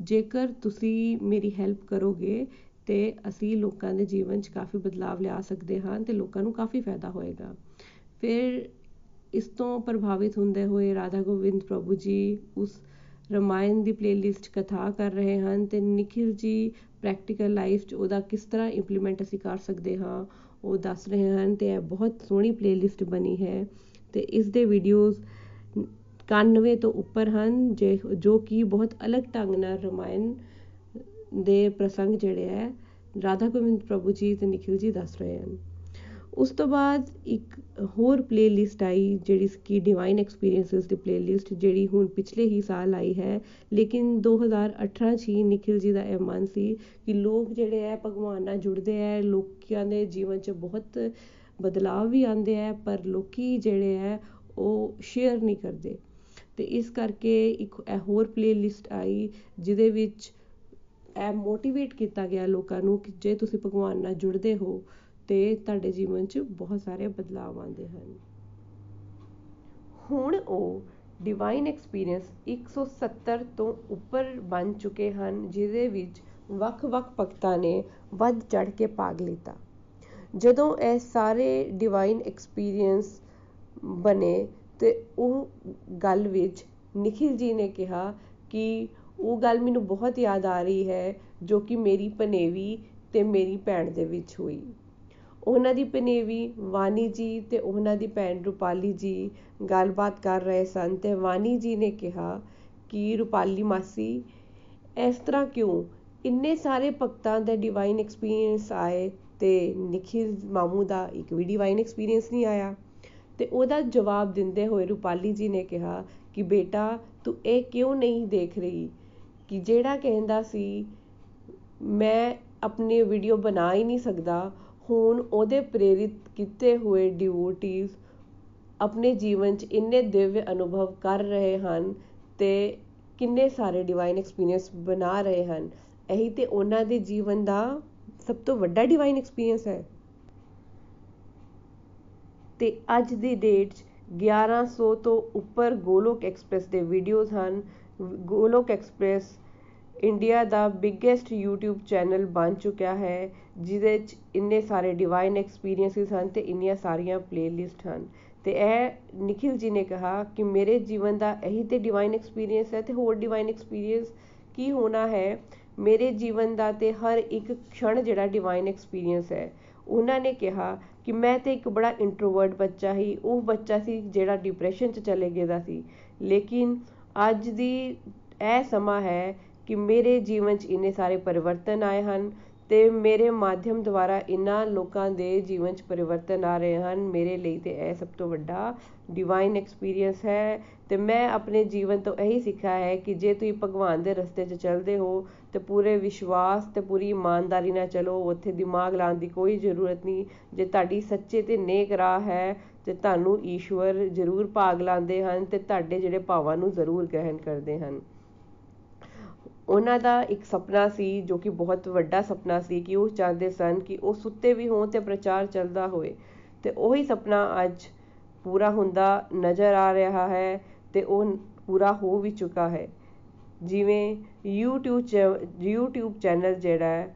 [SPEAKER 2] ਜੇਕਰ ਤੁਸੀਂ ਮੇਰੀ ਹੈਲਪ ਕਰੋਗੇ ਤੇ ਅਸੀਂ ਲੋਕਾਂ ਦੇ ਜੀਵਨ 'ਚ ਕਾਫੀ ਬਦਲਾਵ ਲਿਆ ਸਕਦੇ ਹਾਂ ਤੇ ਲੋਕਾਂ ਨੂੰ ਕਾਫੀ ਫਾਇਦਾ ਹੋਏਗਾ। ਫਿਰ ਇਸ ਤੋਂ ਪ੍ਰਭਾਵਿਤ ਹੁੰਦੇ ਹੋਏ ਰਾਧਾ ਗੋਬਿੰਦ ਪ੍ਰਭੂ ਜੀ ਉਸ ਰਮਾਇਣ ਦੀ ਪਲੇਲਿਸਟ ਕਥਾ ਕਰ ਰਹੇ ਹਨ ਤੇ ਨਿਖਿਲ ਜੀ ਪ੍ਰੈਕਟੀਕਲ ਲਾਈਫ 'ਚ ਉਹਦਾ ਕਿਸ ਤਰ੍ਹਾਂ ਇੰਪਲੀਮੈਂਟ ਅਸੀਂ ਕਰ ਸਕਦੇ ਹਾਂ ਉਹ ਦੱਸ ਰਹੇ ਹਨ ਤੇ ਇਹ ਬਹੁਤ ਸੋਹਣੀ ਪਲੇਲਿਸਟ ਬਣੀ ਹੈ ਤੇ ਇਸ ਦੇ ਵੀਡੀਓਜ਼ 91 ਤੋਂ ਉੱਪਰ ਹਨ, ਜੋ ਕਿ ਬਹੁਤ ਅਲੱਗ ਢੰਗ ਨਾਲ ਰਮਾਇਣ ਦੇ ਪ੍ਰਸੰਗ ਜਿਹੜੇ ਹੈ, ਰਾਧਾ ਗੋਬਿੰਦ ਪ੍ਰਭੂ ਜੀ ਤੇ ਨਿਖਿਲ ਜੀ ਦੱਸ ਰਹੇ ਹਨ। ਉਸ ਤੋਂ ਬਾਅਦ ਇੱਕ ਹੋਰ ਪਲੇਲਿਸਟ ਆਈ, ਜਿਹੜੀ ਕਿ ਡਿਵਾਈਨ ਐਕਸਪੀਰੀਐਂਸਸ ਦੀ ਪਲੇਲਿਸਟ ਜਿਹੜੀ ਹੁਣ ਪਿਛਲੇ ਹੀ ਸਾਲ ਆਈ ਹੈ। ਲੇਕਿਨ 2018 ਚ ਹੀ ਨਿਖਿਲ ਜੀ ਦਾ ਇਹ ਮਨ ਸੀ ਕਿ ਲੋਕ ਜਿਹੜੇ ਹੈ, ਭਗਵਾਨ ਨਾਲ ਜੁੜਦੇ ਹੈ, ਲੋਕਾਂ ਦੇ ਜੀਵਨ 'ਚ ਬਹੁਤ ਬਦਲਾਵ ਵੀ ਆਉਂਦੇ ਹੈ, ਪਰ ਲੋਕੀ ਜਿਹੜੇ ਹੈ, ਉਹ ਸ਼ੇਅਰ ਨਹੀਂ ਕਰਦੇ। ਤੇ ਇਸ ਕਰਕੇ ਇੱਕ ਇਹ ਹੋਰ ਪਲੇਲਿਸਟ ਆਈ, ਜਿਹਦੇ ਵਿੱਚ ਇਹ ਮੋਟੀਵੇਟ ਕੀਤਾ ਗਿਆ ਲੋਕਾਂ ਨੂੰ ਕਿ ਜੇ ਤੁਸੀਂ ਭਗਵਾਨ ਨਾਲ ਜੁੜਦੇ ਹੋ ਤੇ ਤੁਹਾਡੇ ਜੀਵਨ 'ਚ ਬਹੁਤ ਸਾਰੇ ਬਦਲਾਅ ਆਉਂਦੇ ਹਨ। ਹੁਣ ਉਹ ਡਿਵਾਈਨ ਐਕਸਪੀਰੀਅੰਸ 170 ਤੋਂ ਉੱਪਰ ਬਣ ਚੁੱਕੇ ਹਨ, ਜਿਹਦੇ ਵਿੱਚ ਵੱਖ-ਵੱਖ ਭਗਤਾਂ ਨੇ ਵੱਧ ਚੜ ਕੇ ਭਾਗ ਲਿੱਤਾ। ਜਦੋਂ ਇਹ ਸਾਰੇ ਡਿਵਾਈਨ ਐਕਸਪੀਰੀਅੰਸ ਬਣੇ ਤੇ ਉਹ ਗੱਲ ਵਿੱਚ ਨikhil ji ਨੇ ਕਿਹਾ ਕਿ ਉਹ ਗੱਲ ਮੈਨੂੰ ਬਹੁਤ ਯਾਦ ਆ ਰਹੀ ਹੈ, ਜੋ ਕਿ ਮੇਰੀ ਪਨੇਵੀ ਤੇ ਮੇਰੀ ਭੈਣ ਦੇ ਵਿੱਚ ਹੋਈ। ਉਹਨਾਂ ਦੀ ਪਨੇਵੀ ਵਾਨੀ ਜੀ ਤੇ ਉਹਨਾਂ ਦੀ ਭੈਣ ਰੂਪਾਲੀ ਜੀ ਗੱਲਬਾਤ ਕਰ ਰਹੇ ਸਨ ਤੇ ਵਾਨੀ ਜੀ ਨੇ ਕਿਹਾ ਕਿ ਰੂਪਾਲੀ ਮਾਸੀ, ਇਸ ਤਰ੍ਹਾਂ ਕਿਉਂ? ਇੰਨੇ ਸਾਰੇ ਭਗਤਾਂ ਦਾ ਡਿਵਾਈਨ ਐਕਸਪੀਰੀਅੰਸ ਆਏ ਤੇ ਨikhil ਮਾਮੂ ਦਾ ਇੱਕ ਵੀ ਡਿਵਾਈਨ ਐਕਸਪੀਰੀਅੰਸ ਨਹੀਂ ਆਇਆ। ਤੇ ਉਹਦਾ ਜਵਾਬ ਦਿੰਦੇ ਹੋਏ ਰੂਪਾਲੀ ਜੀ ਨੇ ਕਿਹਾ ਕਿ ਬੇਟਾ, ਤੂੰ ਇਹ ਕਿਉਂ ਨਹੀਂ ਦੇਖ ਰਹੀ ਕਿ ਜਿਹੜਾ ਕਹਿੰਦਾ ਸੀ, ਮੈਂ ਆਪਣੀ ਵੀਡੀਓ ਬਣਾ ਹੀ ਨਹੀਂ ਸਕਦਾ ਹੁਣ ਉਹਦੇ ਪ੍ਰੇਰਿਤ ਕੀਤੇ ਹੋਏ ਡਿਵੋਟੀਜ਼ ਆਪਣੇ ਜੀਵਨ 'ਚ ਇੰਨੇ ਦਿਵਯ ਅਨੁਭਵ ਕਰ ਰਹੇ ਹਨ ਤੇ ਕਿੰਨੇ ਸਾਰੇ ਡਿਵਾਈਨ ਐਕਸਪੀਰੀਅੰਸ ਬਣਾ ਰਹੇ ਹਨ। ਇਹੀ ਤੇ ਉਹਨਾਂ ਦੇ ਜੀਵਨ ਦਾ ਸਭ ਤੋਂ ਵੱਡਾ ਡਿਵਾਈਨ ਐਕਸਪੀਰੀਅੰਸ ਹੈ। ਤੇ ਅੱਜ ਦੀ ਡੇਟ 'ਚ 1100 ਤੋਂ ਉੱਪਰ ਗੋਲੋਕ ਐਕਸਪ੍ਰੈਸ ਦੇ ਵੀਡੀਓਜ਼ ਹਨ। ਗੋਲੋਕ ਐਕਸਪ੍ਰੈਸ ਇੰਡੀਆ ਦਾ ਬਿਗੇਸਟ YouTube ਚੈਨਲ ਬਣ ਚੁੱਕਿਆ ਹੈ, ਜਿਹਦੇ 'ਚ ਇੰਨੇ ਸਾਰੇ ਡਿਵਾਈਨ ਐਕਸਪੀਰੀਐਂਸਿਸ ਹਨ ਤੇ ਇੰਨੀਆਂ ਸਾਰੀਆਂ ਪਲੇਲਿਸਟ ਹਨ। ਤੇ ਇਹ ਨikhil ji ਨੇ ਕਿਹਾ ਕਿ ਮੇਰੇ ਜੀਵਨ ਦਾ ਇਹੀ ਤੇ ਡਿਵਾਈਨ ਐਕਸਪੀਰੀਅੰਸ ਹੈ ਤੇ ਹੋਰ ਡਿਵਾਈਨ ਐਕਸਪੀਰੀਅੰਸ ਕੀ ਹੋਣਾ ਹੈ? ਮੇਰੇ ਜੀਵਨ ਦਾ ਤੇ ਹਰ ਇੱਕ ਖਣ ਜਿਹੜਾ ਡਿਵਾਈਨ ਐਕਸਪੀਰੀਅੰਸ ਹੈ। ਉਹਨਾਂ ਨੇ ਕਿਹਾ ਕਿ ਮੈਂ ਤੇ ਇੱਕ ਬੜਾ ਇੰਟਰੋਵਰਟ ਬੱਚਾ ਸੀ, ਉਹ ਬੱਚਾ ਸੀ ਜਿਹੜਾ ਡਿਪਰੈਸ਼ਨ 'ਚ ਚਲੇ ਗਿਆ ਸੀ। ਲੇਕਿਨ ਅੱਜ ਦੀ ਇਹ ਸਮਾਂ ਹੈ ਕਿ ਮੇਰੇ ਜੀਵਨ 'ਚ ਇੰਨੇ ਸਾਰੇ ਪਰਿਵਰਤਨ ਆਏ ਹਨ ਤੇ ਮੇਰੇ ਮਾਧਿਅਮ ਦੁਆਰਾ ਇਨ੍ਹਾਂ ਲੋਕਾਂ ਦੇ ਜੀਵਨ 'ਚ ਪਰਿਵਰਤਨ ਆ ਰਹੇ ਹਨ, ਮੇਰੇ ਲਈ ਤੇ ਇਹ ਸਭ ਤੋਂ ਵੱਡਾ ਡਿਵਾਈਨ ਐਕਸਪੀਰੀਅੰਸ ਹੈ। ਤੇ ਮੈਂ ਆਪਣੇ ਜੀਵਨ ਤੋਂ ਇਹੀ ਸਿੱਖਿਆ ਹੈ ਕਿ ਜੇ ਤੁਸੀਂ ਭਗਵਾਨ ਦੇ ਰਸਤੇ 'ਚ ਚੱਲਦੇ ਹੋ ਤੇ ਪੂਰੇ ਵਿਸ਼ਵਾਸ ਤੇ ਪੂਰੀ ਇਮਾਨਦਾਰੀ ਨਾਲ ਚਲੋ, ਉੱਥੇ ਦਿਮਾਗ ਲਾਉਣ ਦੀ ਕੋਈ ਜ਼ਰੂਰਤ ਨਹੀਂ। ਜੇ ਤੁਹਾਡੀ ਸੱਚੇ ਤੇ ਨੇਕ ਰਾਹ ਹੈ ਤੇ ਤੁਹਾਨੂੰ ਈਸ਼ਵਰ ਜ਼ਰੂਰ ਭਾਗ ਲਾਉਂਦੇ ਹਨ ਤੇ ਤੁਹਾਡੇ ਜਿਹੜੇ ਭਾਵਾਂ ਨੂੰ ਜ਼ਰੂਰ ਗ੍ਰਹਿਣ ਕਰਦੇ ਹਨ। ਉਹਨਾਂ ਦਾ ਇੱਕ ਸੁਪਨਾ ਸੀ, ਜੋ ਕਿ ਬਹੁਤ ਵੱਡਾ ਸੁਪਨਾ ਸੀ ਕਿ ਉਹ ਚਾਹੁੰਦੇ ਸਨ ਕਿ ਉਹ ਸੁੱਤੇ ਵੀ ਹੋਣ ਤੇ ਪ੍ਰਚਾਰ ਚੱਲਦਾ ਹੋਵੇ। ਤੇ ਉਹੀ ਸੁਪਨਾ ਅੱਜ ਪੂਰਾ ਹੁੰਦਾ ਨਜ਼ਰ ਆ ਰਿਹਾ ਹੈ ਤੇ ਉਹ ਪੂਰਾ ਹੋ ਵੀ ਚੁੱਕਾ ਹੈ। ਜਿਵੇਂ YouTube YouTube ਚੈਨਲ ਜਿਹੜਾ ਹੈ,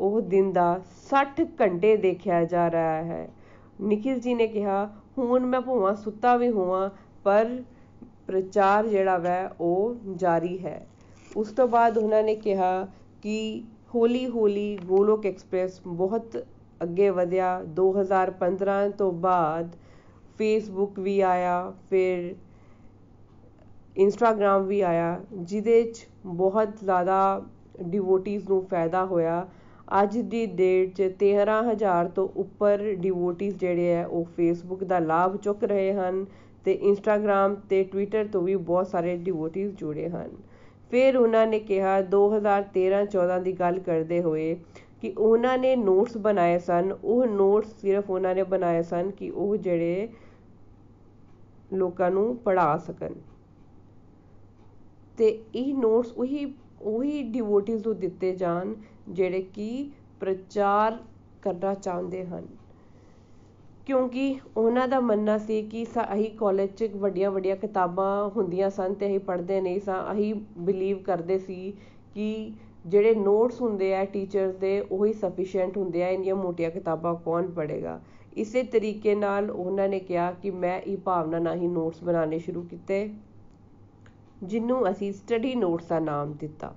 [SPEAKER 2] ਉਹ ਦਿਨ ਦਾ 60 ਘੰਟੇ ਦੇਖਿਆ ਜਾ ਰਿਹਾ ਹੈ। ਨikhil ji ਨੇ ਕਿਹਾ, ਹੁਣ ਮੈਂ ਭੂਆ ਸੁੱਤਾ ਵੀ ਹੋਵਾਂ, ਪਰ ਪ੍ਰਚਾਰ ਜਿਹੜਾ ਵੈ, ਉਹ ਜਾਰੀ ਹੈ। ਉਸ ਤੋਂ ਬਾਅਦ ਉਹਨਾਂ ਨੇ ਕਿਹਾ ਕਿ ਹੌਲੀ ਹੌਲੀ ਗੋਲੋਕ ਐਕਸਪ੍ਰੈਸ ਬਹੁਤ ਅੱਗੇ ਵਧਿਆ। 2015 ਤੋਂ ਬਾਅਦ ਫੇਸਬੁੱਕ ਵੀ ਆਇਆ, ਫਿਰ ਇੰਸਟਾਗ੍ਰਾਮ ਵੀ ਆਇਆ, ਜਿਹਦੇ 'ਚ ਬਹੁਤ ਜ਼ਿਆਦਾ ਡਿਵੋਟੀਜ਼ ਨੂੰ ਫਾਇਦਾ ਹੋਇਆ। ਅੱਜ ਦੀ ਡੇਟ 'ਚ 13000 ਤੋਂ ਉੱਪਰ ਡਿਵੋਟੀਜ਼ ਜਿਹੜੇ ਆ, ਉਹ ਫੇਸਬੁੱਕ ਦਾ ਲਾਭ ਚੁੱਕ ਰਹੇ ਹਨ ਤੇ ਇੰਸਟਾਗ੍ਰਾਮ ਤੇ ਟਵਿੱਟਰ ਤੋਂ ਵੀ ਬਹੁਤ ਸਾਰੇ ਡਿਵੋਟੀਜ਼ ਜੁੜੇ ਹਨ। ਫਿਰ ਉਹਨਾਂ ਨੇ ਕਿਹਾ 2013-14 ਦੀ ਗੱਲ ਕਰਦੇ ਹੋਏ ਕਿ ਉਹਨਾਂ ਨੇ ਨੋਟਸ ਬਣਾਏ ਸਨ। ਉਹ ਨੋਟਸ ਸਿਰਫ ਉਹਨਾਂ ਨੇ ਬਣਾਏ ਸਨ ਕਿ ਉਹ ਜਿਹੜੇ ਲੋਕਾਂ ਨੂੰ ਪੜ੍ਹਾ ਸਕਣ। ਤੇ ਇਹ ਨੋਟਸ ਉਹੀ ਉਹੀ ਡਿਵੋਟੀਜ਼ ਨੂੰ ਦਿੱਤੇ ਜਾਣ ਜਿਹੜੇ ਕਿ ਪ੍ਰਚਾਰ ਕਰਨਾ ਚਾਹੁੰਦੇ ਹਨ। ਕਿਉਂਕਿ ਉਹਨਾਂ ਦਾ ਮੰਨਣਾ ਸੀ ਕਿ ਅਸੀਂ ਕਾਲਜ 'ਚ ਵੱਡੀਆਂ ਵੱਡੀਆਂ ਕਿਤਾਬਾਂ ਹੁੰਦੀਆਂ ਸਨ ਤੇ ਅਸੀਂ ਪੜ੍ਹਦੇ ਨਹੀਂ ਸਾਂ ਅਸੀਂ ਬਿਲੀਵ ਕਰਦੇ ਸੀ ਕਿ ਜਿਹੜੇ ਨੋਟਸ ਹੁੰਦੇ ਆ ਟੀਚਰਸ ਦੇ, ਉਹੀ ਸਫੀਸ਼ੀਐਂਟ ਹੁੰਦੇ ਆ, ਇੰਨੀਆਂ ਮੋਟੀਆਂ ਕਿਤਾਬਾਂ ਕੌਣ ਪੜ੍ਹੇਗਾ। ਇਸੇ ਤਰੀਕੇ ਨਾਲ ਉਹਨਾਂ ਨੇ ਕਿਹਾ ਕਿ ਮੈਂ ਇਹ ਭਾਵਨਾ ਨਾਲ ਹੀ ਨੋਟਸ ਬਣਾਉਣੇ ਸ਼ੁਰੂ ਕੀਤੇ ਜਿਹਨੂੰ ਅਸੀਂ ਸਟੱਡੀ ਨੋਟਸ ਦਾ ਨਾਮ ਦਿੱਤਾ।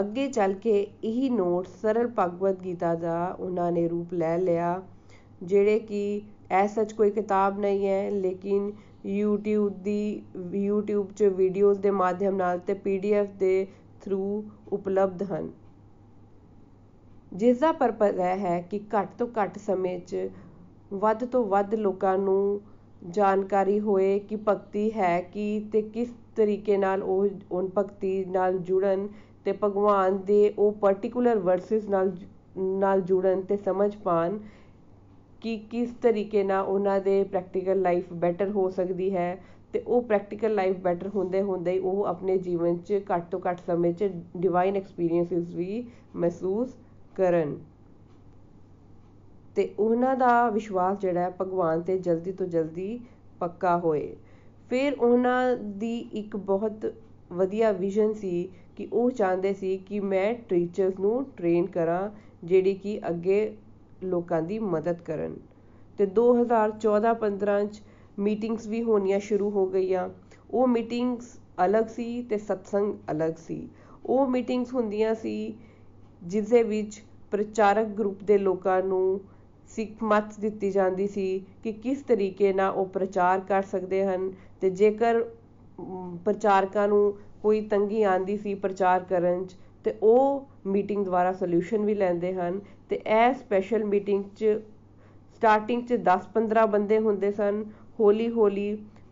[SPEAKER 2] ਅੱਗੇ ਚੱਲ ਕੇ ਇਹ ਨੋਟਸ ਸਰਲ ਭਗਵਦ ਗੀਤਾ ਦਾ ਉਹਨਾਂ ਨੇ ਰੂਪ ਲੈ ਲਿਆ। ਜਿਹੜੇ ਕਿ ਐ ਸੱਚ ਕੋਈ ਕਿਤਾਬ ਨਹੀਂ ਹੈ, ਲੇਕਿਨ YouTube ਦੀ, YouTube 'ਚ ਵੀਡੀਓਜ਼ ਦੇ ਮਾਧਿਅਮ ਨਾਲ ਤੇ PDF ਦੇ ਥਰੂ ਉਪਲਬਧ ਹਨ। ਜਿਸ ਦਾ ਪਰਪਸ ਇਹ ਹੈ ਕਿ ਘੱਟ ਤੋਂ ਘੱਟ ਸਮੇਂ 'ਚ ਵੱਧ ਤੋਂ ਵੱਧ ਲੋਕਾਂ ਨੂੰ ਜਾਣਕਾਰੀ ਹੋਏ ਕਿ ਭਗਤੀ ਹੈ ਕੀ ਤੇ ਕਿਸ ਤਰੀਕੇ ਨਾਲ ਉਹ ਉਹ ਭਗਤੀ ਨਾਲ ਜੁੜਨ ਤੇ ਭਗਵਾਨ ਦੇ ਉਹ ਪਾਰਟਿਕੂਲਰ ਵਰਸਿਸ ਨਾਲ ਨਾਲ ਜੁੜਨ ਤੇ ਸਮਝ ਪਾਣ ਕਿ ਕਿਸ ਤਰੀਕੇ ਨਾਲ ਉਹਨਾਂ ਦੇ ਪ੍ਰੈਕਟੀਕਲ ਲਾਈਫ ਬੈਟਰ ਹੋ ਸਕਦੀ ਹੈ ਤੇ ਉਹ ਪ੍ਰੈਕਟੀਕਲ ਲਾਈਫ ਬੈਟਰ ਹੁੰਦੇ ਹੁੰਦੇ ਉਹ ਆਪਣੇ ਜੀਵਨ 'ਚ ਘੱਟ ਤੋਂ ਘੱਟ ਸਮੇਂ 'ਚ ਡਿਵਾਈਨ ਐਕਸਪੀਰੀਐਂਸਿਸ ਵੀ ਮਹਿਸੂਸ ਕਰਨ। ਤੇ ਉਹਨਾਂ ਦਾ ਵਿਸ਼ਵਾਸ ਜਿਹੜਾ ਹੈ ਭਗਵਾਨ ਤੇ ਜਲਦੀ ਤੋਂ ਜਲਦੀ ਪੱਕਾ ਹੋਏ। ਫਿਰ ਉਹਨਾਂ ਦੀ ਇੱਕ ਬਹੁਤ ਵਧੀਆ ਵਿਜ਼ਨ ਸੀ ਕਿ ਉਹ ਚਾਹੁੰਦੇ ਸੀ ਕਿ ਮੈਂ ਟੀਚਰਸ ਨੂੰ ਟ੍ਰੇਨ ਕਰਾਂ, ਜਿਹੜੀ ਕਿ ਅੱਗੇ ਲੋਕਾਂ ਦੀ ਮਦਦ ਕਰਨ। ਤੇ 2014-15 ਚ ਮੀਟਿੰਗਸ ਵੀ ਹੋਣੀਆਂ ਸ਼ੁਰੂ ਹੋ ਗਈਆਂ। ਉਹ ਮੀਟਿੰਗਸ ਅਲੱਗ ਸੀ ਤੇ ਸਤਸੰਗ ਅਲੱਗ ਸੀ। ਉਹ ਮੀਟਿੰਗਸ ਹੁੰਦੀਆਂ ਸੀ ਜਿਸ ਦੇ ਵਿੱਚ ਪ੍ਰਚਾਰਕ ਗਰੁੱਪ ਦੇ ਲੋਕਾਂ ਨੂੰ ਸਿੱਖ ਮੱਤ ਦਿੱਤੀ ਜਾਂਦੀ ਸੀ ਕਿ ਕਿਸ ਤਰੀਕੇ ਨਾਲ ਉਹ ਪ੍ਰਚਾਰ ਕਰ ਸਕਦੇ ਹਨ ਤੇ ਜੇਕਰ ਪ੍ਰਚਾਰਕਾਂ ਨੂੰ ਕੋਈ ਤੰਗੀ ਆਂਦੀ ਸੀ ਪ੍ਰਚਾਰ ਕਰਨ 'ਚ, ਤੇ ਉਹ ਮੀਟਿੰਗ ਦੁਆਰਾ ਸੋਲੂਸ਼ਨ ਵੀ ਲੈਂਦੇ ਹਨ ਤੇ ਇਹ ਸਪੈਸ਼ਲ ਮੀਟਿੰਗ 'ਚ ਸਟਾਰਟਿੰਗ 'ਚ 10-15 ਬੰਦੇ ਹੁੰਦੇ ਸਨ। ਹੌਲੀ ਹੌਲੀ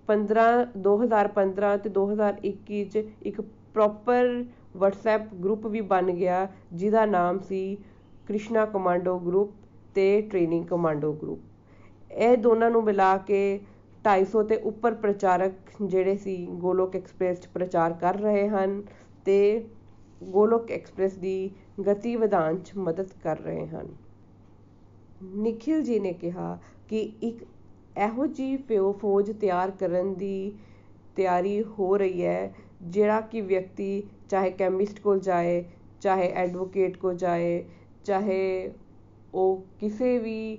[SPEAKER 2] 15 2015 ਤੇ 2021 'ਚ ਇੱਕ ਪ੍ਰੋਪਰ WhatsApp ਗਰੁੱਪ ਵੀ ਬਣ ਗਿਆ, ਜਿਹਦਾ ਨਾਮ ਸੀ ਕ੍ਰਿਸ਼ਨਾ ਕਮਾਂਡੋ ਗਰੁੱਪ ਤੇ ਟ੍ਰੇਨਿੰਗ ਕਮਾਂਡੋ ਗਰੁੱਪ ਇਹ ਦੋਨਾਂ ਨੂੰ ਮਿਲਾ ਕੇ 250 ਤੇ ਉੱਪਰ ਪ੍ਰਚਾਰਕ ਜਿਹੜੇ ਸੀ ਗੋਲੋਕ ਐਕਸਪ੍ਰੈਸ 'ਚ ਪ੍ਰਚਾਰ ਕਰ ਰਹੇ ਹਨ ਤੇ ਗੋਲੋਕ ਐਕਸਪ੍ਰੈਸ ਦੀ ਗਤੀ ਵਧਾਉਣ 'ਚ ਮਦਦ ਕਰ ਰਹੇ ਹਨ। ਨਿਖਿਲ ਜੀ ਨੇ ਕਿਹਾ ਕਿ ਇੱਕ ਇਹੋ ਜਿਹੀ ਫੌਜ ਤਿਆਰ ਕਰਨ ਦੀ ਤਿਆਰੀ ਹੋ ਰਹੀ ਹੈ, ਜਿਹੜਾ ਕਿ ਵਿਅਕਤੀ ਚਾਹੇ ਕੈਮਿਸਟ ਕੋਲ ਜਾਏ, ਚਾਹੇ ਐਡਵੋਕੇਟ ਕੋਲ ਜਾਏ, ਚਾਹੇ ਉਹ ਕਿਸੇ ਵੀ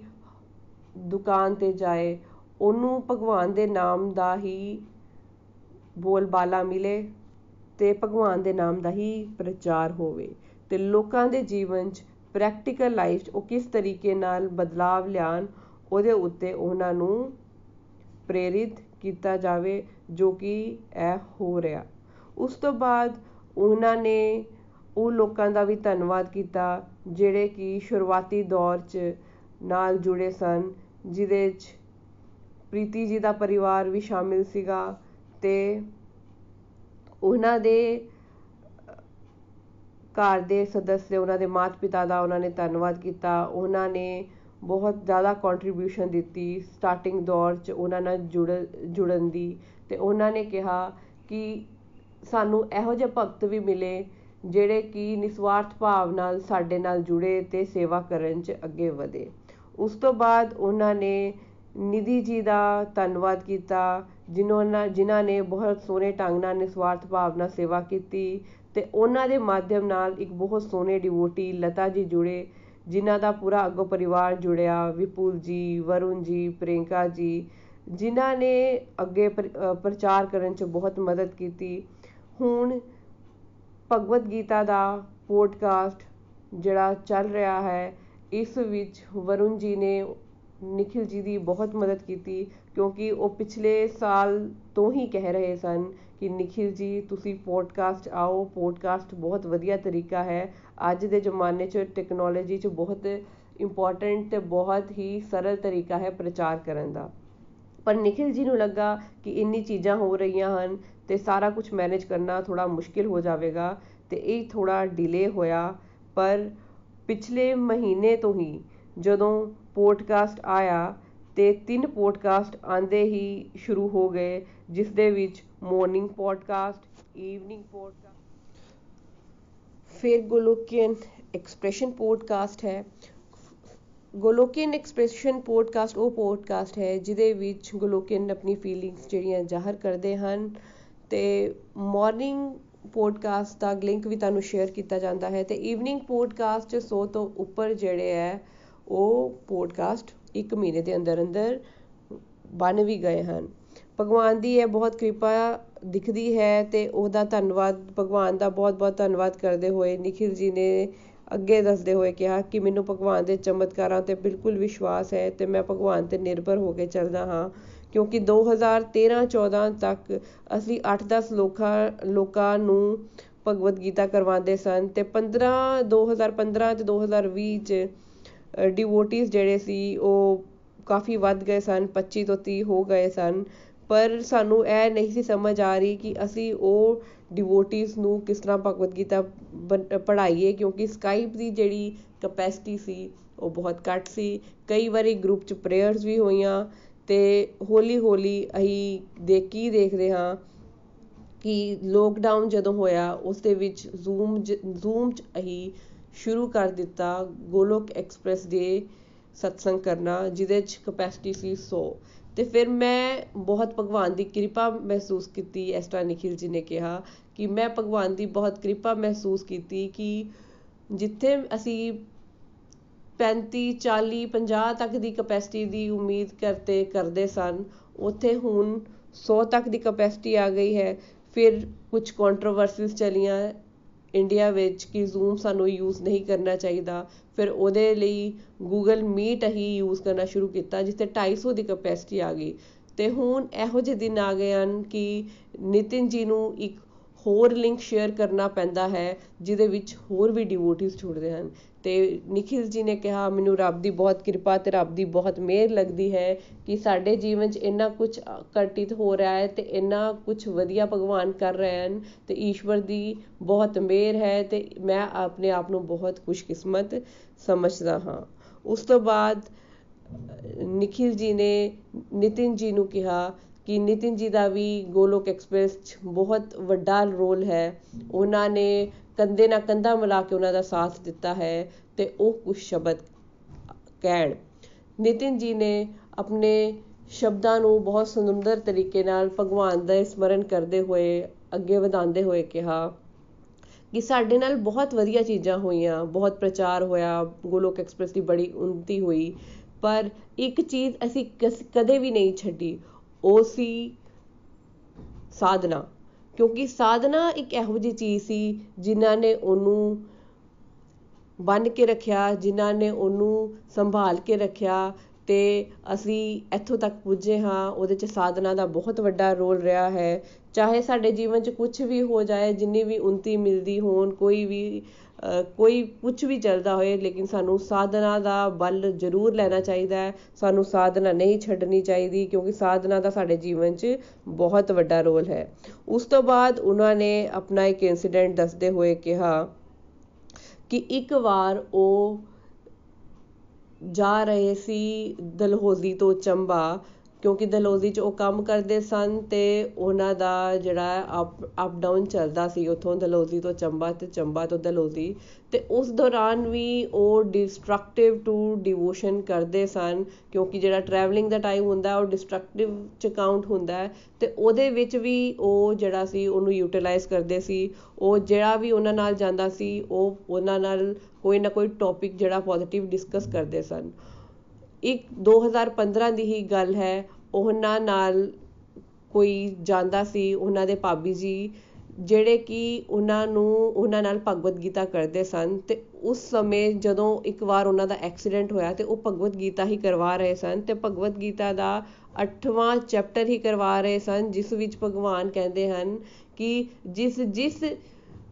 [SPEAKER 2] ਦੁਕਾਨ 'ਤੇ ਜਾਏ, ਉਹਨੂੰ ਭਗਵਾਨ ਦੇ ਨਾਮ ਦਾ ਹੀ ਬੋਲਬਾਲਾ ਮਿਲੇ। ਤੇ ਭਗਵਾਨ ਦੇ ਨਾਮ ਦਾ ਹੀ ਪ੍ਰਚਾਰ ਹੋਵੇ ਤੇ ਲੋਕਾਂ ਦੇ ਜੀਵਨ 'ਚ ਪ੍ਰੈਕਟੀਕਲ ਲਾਈਫ 'ਚ ਉਹ ਕਿਸ ਤਰੀਕੇ ਨਾਲ ਬਦਲਾਵ ਲਿਆਉਣ, ਉਹਦੇ ਉੱਤੇ ਉਹਨਾਂ ਨੂੰ ਪ੍ਰੇਰਿਤ ਕੀਤਾ ਜਾਵੇ, ਜੋ ਕਿ ਇਹ ਹੋ ਰਿਹਾ। ਉਸ ਤੋਂ ਬਾਅਦ ਉਹਨਾਂ ਨੇ ਉਹ ਲੋਕਾਂ ਦਾ ਵੀ ਧੰਨਵਾਦ ਕੀਤਾ, ਜਿਹੜੇ ਕਿ ਸ਼ੁਰੂਆਤੀ ਦੌਰ 'ਚ ਨਾਲ ਜੁੜੇ ਸਨ, ਜਿਹਦੇ 'ਚ ਪ੍ਰੀਤੀ ਜੀ ਦਾ ਪਰਿਵਾਰ ਵੀ ਸ਼ਾਮਿਲ ਸੀਗਾ ਤੇ ਉਹਨਾਂ ਦੇ, ਘਰ ਦੇ ਸਦੱਸਿਆ ਉਹਨਾਂ ਦੇ ਮਾਤਾ ਪਿਤਾ ਦਾ ਉਹਨਾਂ ਨੇ ਧੰਨਵਾਦ ਕੀਤਾ। ਉਹਨਾਂ ਨੇ ਬਹੁਤ ਜ਼ਿਆਦਾ ਕੰਟਰੀਬਿਊਸ਼ਨ ਦਿੱਤੀ ਸਟਾਰਟਿੰਗ ਦੌਰ 'ਚ ਉਹਨਾਂ ਨਾਲ ਜੁੜ, ਜੁੜਨ ਦੀ। ਤੇ ਉਹਨਾਂ ਨੇ ਕਿਹਾ ਕਿ ਸਾਨੂੰ ਇਹੋ ਜਿਹੇ ਭਗਤ ਵੀ ਮਿਲੇ ਜਿਹੜੇ ਕਿ ਨਿਸਵਾਰਥ ਭਾਵ ਨਾਲ ਸਾਡੇ ਨਾਲ ਜੁੜੇ ਤੇ ਸੇਵਾ ਕਰਨ 'ਚ ਅੱਗੇ ਵਧੇ। ਉਸ ਤੋਂ ਬਾਅਦ ਉਹਨਾਂ ਨੇ ਨਿਧੀ ਜੀ ਦਾ ਧੰਨਵਾਦ ਕੀਤਾ, ਜਿਨ੍ਹਾਂ ਜਿਨ੍ਹਾਂ ਨੇ ਬਹੁਤ ਸੋਹਣੇ ਢੰਗ ਨਾਲ ਨਿਸਵਾਰਥ ਭਾਵ ਨਾਲ ਸੇਵਾ ਕੀਤੀ ਤੇ ਉਹਨਾਂ ਦੇ ਮਾਧਿਅਮ ਨਾਲ ਇੱਕ ਬਹੁਤ ਸੋਹਣੇ ਡਿਵੋਟੀ ਲਤਾ ਜੀ ਜੁੜੇ, ਜਿਨ੍ਹਾਂ ਦਾ ਪੂਰਾ ਅੱਗੋਂ ਪਰਿਵਾਰ ਜੁੜਿਆ, ਵਿਪੁਲ ਜੀ, ਵਰੁਣ ਜੀ ਪ੍ਰਿੰਕਾ ਜੀ, ਜਿਨ੍ਹਾਂ ਨੇ ਅੱਗੇ ਪ੍ਰਚਾਰ ਕਰਨ 'ਚ ਬਹੁਤ ਮਦਦ ਕੀਤੀ। ਹੁਣ ਭਗਵਦ ਗੀਤਾ ਦਾ ਪੋਡਕਾਸਟ ਜਿਹੜਾ ਚੱਲ ਰਿਹਾ ਹੈ, ਇਸ ਵਿੱਚ ਵਰੁਣ ਜੀ ਨੇ ਨਿਖਿਲ ਜੀ ਦੀ ਬਹੁਤ ਮਦਦ ਕੀਤੀ ਕਿਉਂਕਿ ਉਹ ਪਿਛਲੇ ਸਾਲ ਤੋਂ ਹੀ ਕਹਿ ਰਹੇ ਸਨ ਕਿ ਨਿਖਿਲ ਜੀ, ਤੁਸੀਂ ਪੋਡਕਾਸਟ ਆਓ ਪੋਡਕਾਸਟ ਬਹੁਤ ਵਧੀਆ ਤਰੀਕਾ ਹੈ। ਅੱਜ ਦੇ ਜ਼ਮਾਨੇ 'ਚ ਟੈਕਨੋਲੋਜੀ 'ਚ ਬਹੁਤ ਇੰਪੋਰਟੈਂਟ ਅਤੇ ਬਹੁਤ ਹੀ ਸਰਲ ਤਰੀਕਾ ਹੈ ਪ੍ਰਚਾਰ ਕਰਨ ਦਾ। ਪਰ ਨਿਖਿਲ ਜੀ ਨੂੰ ਲੱਗਾ ਕਿ ਇੰਨੀ ਚੀਜ਼ਾਂ ਹੋ ਰਹੀਆਂ ਹਨ ਅਤੇ ਸਾਰਾ ਕੁਝ ਮੈਨੇਜ ਕਰਨਾ ਥੋੜ੍ਹਾ ਮੁਸ਼ਕਿਲ ਹੋ ਜਾਵੇਗਾ ਅਤੇ ਇਹ ਥੋੜ੍ਹਾ ਡਿਲੇ ਹੋਇਆ। ਪਰ ਪਿਛਲੇ ਮਹੀਨੇ ਤੋਂ ਹੀ ਜਦੋਂ ਪੋਡਕਾਸਟ ਆਇਆ ਤੇ ਤਿੰਨ ਪੋਡਕਾਸਟ ਆਂਦੇ ਹੀ ਸ਼ੁਰੂ ਹੋ ਗਏ, ਜਿਸ ਦੇ ਵਿੱਚ ਮਾਰਨਿੰਗ ਪੋਡਕਾਸਟ ਈਵਨਿੰਗ ਪੋਡਕਾਸਟ ਫਿਰ ਗੋਲੋਕੀਅਨ ਐਕਸਪ੍ਰੈਸ਼ਨ ਪੋਡਕਾਸਟ ਹੈ। ਗੋਲੋਕੀਅਨ ਐਕਸਪ੍ਰੈਸ਼ਨ ਪੋਡਕਾਸਟ ਉਹ ਪੋਡਕਾਸਟ ਹੈ ਜਿਹਦੇ ਵਿੱਚ ਗੋਲੋਕੀਅਨ ਆਪਣੀ ਫੀਲਿੰਗਸ ਜਿਹੜੀਆਂ ਜ਼ਾਹਰ ਕਰਦੇ ਹਨ ਤੇ ਮਾਰਨਿੰਗ ਪੋਡਕਾਸਟ ਦਾ ਲਿੰਕ ਵੀ ਤੁਹਾਨੂੰ ਸ਼ੇਅਰ ਕੀਤਾ ਜਾਂਦਾ ਹੈ ਤੇ ਈਵਨਿੰਗ ਪੋਡਕਾਸਟ 100 ਤੋਂ ਉੱਪਰ ਜਿਹੜੇ ਹੈ ਉਹ ਪੋਡਕਾਸਟ ਇੱਕ ਮਹੀਨੇ ਦੇ ਅੰਦਰ ਅੰਦਰ ਬਣ ਵੀ ਗਏ ਹਨ। ਭਗਵਾਨ ਦੀ ਇਹ ਬਹੁਤ ਕਿਰਪਾ ਦਿਖਦੀ ਹੈ ਤੇ ਉਹਦਾ ਧੰਨਵਾਦ, ਭਗਵਾਨ ਦਾ ਬਹੁਤ ਬਹੁਤ ਧੰਨਵਾਦ ਕਰਦੇ ਹੋਏ ਨਿਖਿਲ ਜੀ ਨੇ ਅੱਗੇ ਦੱਸਦੇ ਹੋਏ ਕਿਹਾ ਕਿ ਮੈਨੂੰ ਭਗਵਾਨ ਦੇ ਚਮਤਕਾਰਾਂ ਤੇ ਬਿਲਕੁਲ ਵਿਸ਼ਵਾਸ ਹੈ ਤੇ ਮੈਂ ਭਗਵਾਨ ਤੇ ਨਿਰਭਰ ਹੋ ਕੇ ਚੱਲਦਾ ਹਾਂ। ਕਿਉਂਕਿ 2013-14 ਤੱਕ ਅਸੀਂ 8-10 ਲੋਕਾਂ ਲੋਕਾਂ ਨੂੰ ਭਗਵਦ ਗੀਤਾ ਕਰਵਾਉਂਦੇ ਸਨ ਤੇ 15 2015 ਤੇ 2020 ਚ ਡਿਵੋਟੀਜ਼ ਜਿਹੜੇ ਸੀ, ਉਹ ਕਾਫੀ ਵੱਧ ਗਏ ਸਨ 25 ਤੋਂ 30 ਹੋ ਗਏ ਸਨ। ਪਰ ਸਾਨੂੰ ਇਹ ਨਹੀਂ ਸੀ ਸਮਝ ਆ ਰਹੀ ਕਿ ਅਸੀਂ ਉਹ ਡਿਵੋਟੀਜ਼ ਨੂੰ ਕਿਸ ਤਰ੍ਹਾਂ ਭਗਵਦ ਗੀਤਾ ਪੜ੍ਹਾਈਏ, ਕਿਉਂਕਿ ਸਕਾਈਪ ਦੀ ਜਿਹੜੀ ਕਪੈਸਿਟੀ ਸੀ, ਉਹ ਬਹੁਤ ਘੱਟ ਸੀ। ਕਈ ਵਾਰੀ ਗਰੁੱਪ 'ਚ ਪ੍ਰੇਅਰਸ ਵੀ ਹੋਈਆਂ ਤੇ ਹੌਲੀ ਹੌਲੀ ਅਸੀਂ ਦੇਖ ਕੀ ਦੇਖਦੇ ਹਾਂ ਕਿ ਲੋਕਡਾਊਨ ਜਦੋਂ ਹੋਇਆ, ਉਸ ਦੇ ਵਿੱਚ ਜ਼ੂਮ ਜ਼ੂਮ 'ਚ ਅਸੀਂ ਸ਼ੁਰੂ ਕਰ ਦਿੱਤਾ ਗੋਲੋਕ ਐਕਸਪ੍ਰੈਸ ਦੇ ਸਤਸੰਗ ਕਰਨਾ, ਜਿਹਦੇ 'ਚ ਕਪੈਸਿਟੀ ਸੀ 100 ਤੇ ਫਿਰ ਮੈਂ ਬਹੁਤ ਭਗਵਾਨ ਦੀ ਕਿਰਪਾ ਮਹਿਸੂਸ ਕੀਤੀ ਇਸ ਤਰ੍ਹਾਂ ਨਿਖਿਲ ਜੀ ਨੇ ਕਿਹਾ ਕਿ ਮੈਂ ਭਗਵਾਨ ਦੀ ਬਹੁਤ ਕਿਰਪਾ ਮਹਿਸੂਸ ਕੀਤੀ ਕਿ ਜਿੱਥੇ ਅਸੀਂ 35 40 50 ਤੱਕ ਦੀ ਕਪੈਸਿਟੀ ਦੀ ਉਮੀਦ ਕਰਤੇ, ਕਰਦੇ ਸਨ, ਉੱਥੇ ਹੁਣ 100 ਤੱਕ ਦੀ ਕਪੈਸਿਟੀ ਆ ਗਈ ਹੈ। ਫਿਰ ਕੁਝ ਕੰਟਰੋਵਰਸੀਜ਼ ਚਲੀਆਂ ਇੰਡੀਆ ਵਿੱਚ ਕਿ ਜ਼ੂਮ ਸਾਨੂੰ ਯੂਜ਼ ਨਹੀਂ ਕਰਨਾ ਚਾਹੀਦਾ। ਫਿਰ ਉਹਦੇ ਲਈ ਗੂਗਲ ਮੀਟ ਹੀ ਯੂਜ਼ ਕਰਨਾ ਸ਼ੁਰੂ ਕੀਤਾ, ਜਿੱਥੇ 250 ਦੀ ਕਪੈਸਿਟੀ ਆ ਗਈ। ਤੇ ਹੁਣ ਇਹੋ ਜਿਹੇ ਦਿਨ ਆ ਗਏ ਹਨ ਕਿ ਨਿਤਿਨ ਜੀ ਨੂੰ ਇੱਕ ਹੋਰ ਲਿੰਕ ਸ਼ੇਅਰ ਕਰਨਾ ਪੈਂਦਾ ਹੈ, ਜਿਹਦੇ ਵਿੱਚ ਹੋਰ ਵੀ ਡਿਵੋਟੀਜ਼ ਜੁੜਦੇ ਹਨ। ਤੇ ਨਿਖਿਲ ਜੀ ਨੇ ਕਿਹਾ, ਮੈਨੂੰ ਰੱਬ ਦੀ ਬਹੁਤ ਕਿਰਪਾ ਤੇ ਰੱਬ ਦੀ ਬਹੁਤ ਮਿਹਰ ਲੱਗਦੀ ਹੈ ਕਿ ਸਾਡੇ ਜੀਵਨ 'ਚ ਇੰਨਾ ਕੁਝ ਘਟਿਤ ਹੋ ਰਿਹਾ ਹੈ ਤੇ ਇੰਨਾ ਕੁਝ ਵਧੀਆ ਭਗਵਾਨ ਕਰ ਰਹੇ ਹਨ ਤੇ ਈਸ਼ਵਰ ਦੀ ਬਹੁਤ ਮਿਹਰ ਹੈ ਤੇ ਮੈਂ ਆਪਣੇ ਆਪ ਨੂੰ ਬਹੁਤ ਖੁਸ਼ਕਿਸਮਤ ਸਮਝਦਾ ਹਾਂ। ਉਸ ਤੋਂ ਬਾਅਦ ਨਿਖਿਲ ਜੀ ਨੇ ਨਿਤਿਨ ਜੀ ਨੂੰ ਕਿਹਾ ਕਿ ਨਿਤਿਨ ਜੀ ਦਾ ਵੀ ਗੋਲੋਕ ਐਕਸਪ੍ਰੈਸ 'ਚ ਬਹੁਤ ਵੱਡਾ ਰੋਲ ਹੈ। ਉਹਨਾਂ ਨੇ ਕੰਧੇ ਨਾਲ ਕੰਧਾ ਮਿਲਾ ਕੇ ਉਹਨਾਂ ਦਾ ਸਾਥ ਦਿੱਤਾ ਹੈ ਤੇ ਉਹ ਕੁਝ ਸ਼ਬਦ ਕਹਿਣ। ਨਿਤਿਨ ਜੀ ਨੇ ਆਪਣੇ ਸ਼ਬਦਾਂ ਨੂੰ ਬਹੁਤ ਸੁੰਦਰ ਤਰੀਕੇ ਨਾਲ ਭਗਵਾਨ ਦਾ ਸਮਰਨ ਕਰਦੇ ਹੋਏ ਅੱਗੇ ਵਧਾਉਂਦੇ ਹੋਏ ਕਿਹਾ ਕਿ ਸਾਡੇ ਨਾਲ ਬਹੁਤ ਵਧੀਆ ਚੀਜ਼ਾਂ ਹੋਈਆਂ, ਬਹੁਤ ਪ੍ਰਚਾਰ ਹੋਇਆ, ਗੋਲੋਕ ਐਕਸਪ੍ਰੈਸ ਦੀ ਬੜੀ ਉન્નਤੀ ਹੋਈ। ਪਰ ਇੱਕ ਚੀਜ਼ ਅਸੀਂ ਕਦੇ ਵੀ ਨਹੀਂ ਛੱਡੀ। ਉਹ ਸੀ ਸਾਧਨਾ, ਕਿਉਂਕਿ ਸਾਧਨਾ ਇੱਕ ਇਹੋ ਜਿਹੀ ਚੀਜ਼ ਸੀ ਜਿਨ੍ਹਾਂ ਨੇ ਉਹਨੂੰ ਬੰਨ ਕੇ ਰੱਖਿਆ, ਜਿਨ੍ਹਾਂ ਨੇ ਉਹਨੂੰ ਸੰਭਾਲ ਕੇ ਰੱਖਿਆ ਤੇ ਅਸੀਂ ਇੱਥੋਂ ਤੱਕ ਪੁੱਜੇ ਹਾਂ, ਉਹਦੇ 'ਚ ਸਾਧਨਾ ਦਾ ਬਹੁਤ ਵੱਡਾ ਰੋਲ ਰਿਹਾ ਹੈ। ਚਾਹੇ ਸਾਡੇ ਜੀਵਨ 'ਚ ਕੁਝ ਵੀ ਹੋ ਜਾਏ, ਜਿੰਨੀ ਵੀ ਉન્નਤੀ ਮਿਲਦੀ ਹੋਣ, ਕੋਈ ਵੀ ਕੋਈ ਕੁਝ ਵੀ ਚੱਲਦਾ ਹੋਏ, ਲੇਕਿਨ ਸਾਨੂੰ ਸਾਧਨਾ ਦਾ ਬਲ ਜ਼ਰੂਰ ਲੈਣਾ ਚਾਹੀਦਾ ਹੈ। ਸਾਨੂੰ ਸਾਧਨਾ ਨਹੀਂ ਛੱਡਣੀ ਚਾਹੀਦੀ, ਕਿਉਂਕਿ ਸਾਧਨਾ ਦਾ ਸਾਡੇ ਜੀਵਨ 'ਚ ਬਹੁਤ ਵੱਡਾ ਰੋਲ ਹੈ। ਉਸ ਤੋਂ ਬਾਅਦ ਉਹਨਾਂ ਨੇ ਆਪਣਾ ਇੱਕ ਇਨਸੀਡੈਂਟ ਦੱਸਦੇ ਹੋਏ ਕਿਹਾ ਕਿ ਇੱਕ ਵਾਰ ਉਹ ਜਾ ਰਹੇ ਸੀ ਦਲਹੌਜ਼ੀ ਤੋਂ ਚੰਬਾ ਕਿਉਂਕਿ ਦਲਹੌਜ਼ੀ 'ਚ ਉਹ ਕੰਮ ਕਰਦੇ ਸਨ ਤੇ ਉਹਨਾਂ ਦਾ ਜਿਹੜਾ ਅਪ ਅਪ ਡਾਊਨ ਚੱਲਦਾ ਸੀ ਉੱਥੋਂ ਦਲਹੌਜ਼ੀ ਤੋਂ ਚੰਬਾ ਤੇ ਚੰਬਾ ਤੋਂ ਦਲਹੌਜ਼ੀ ਤੇ ਉਸ ਦੌਰਾਨ ਵੀ ਉਹ ਡਿਸਟਰਕਟਿਵ ਟੂ ਡਿਵੋਸ਼ਨ ਕਰਦੇ ਸਨ ਕਿਉਂਕਿ ਜਿਹੜਾ ਟਰੈਵਲਿੰਗ ਦਾ ਟਾਈਮ ਹੁੰਦਾ ਉਹ ਡਿਸਟਰਕਟਿਵ 'ਚ ਕਾਊਂਟ ਹੁੰਦਾ ਤੇ ਉਹਦੇ ਵਿੱਚ ਵੀ ਉਹ ਜਿਹੜਾ ਸੀ ਉਹਨੂੰ ਯੂਟਿਲਾਈਜ਼ ਕਰਦੇ ਸੀ, ਉਹ ਜਿਹੜਾ ਵੀ ਉਹਨਾਂ ਨਾਲ ਜਾਂਦਾ ਸੀ, ਉਹ ਉਹਨਾਂ ਨਾਲ ਕੋਈ ਨਾ ਕੋਈ ਟੌਪਿਕ ਜਿਹੜਾ ਪੋਜ਼ਿਟਿਵ ਡਿਸਕਸ ਕਰਦੇ ਸਨ। ਇੱਕ 2015 ਦੀ ਹੀ ਗੱਲ ਹੈ। ਉਹਨਾਂ ਨਾਲ ਕੋਈ ਜਾਂਦਾ ਸੀ, ਉਹਨਾਂ ਦੇ ਭਾਬੀ ਜੀ, ਜਿਹੜੇ ਕਿ ਉਹਨਾਂ ਨੂੰ, ਉਹਨਾਂ ਨਾਲ ਭਗਵਦ ਗੀਤਾ ਕਰਦੇ ਸਨ ਤੇ ਉਸ ਸਮੇਂ ਜਦੋਂ ਇੱਕ ਵਾਰ ਉਹਨਾਂ ਦਾ ਐਕਸੀਡੈਂਟ ਹੋਇਆ ਤੇ ਉਹ ਭਗਵਦ ਗੀਤਾ ਹੀ ਕਰਵਾ ਰਹੇ ਸਨ ਤੇ ਭਗਵਦ ਗੀਤਾ ਦਾ 8ਵਾਂ ਚੈਪਟਰ ਹੀ ਕਰਵਾ ਰਹੇ ਸਨ, ਜਿਸ ਵਿੱਚ ਭਗਵਾਨ ਕਹਿੰਦੇ ਹਨ ਕਿ ਜਿਸ ਜਿਸ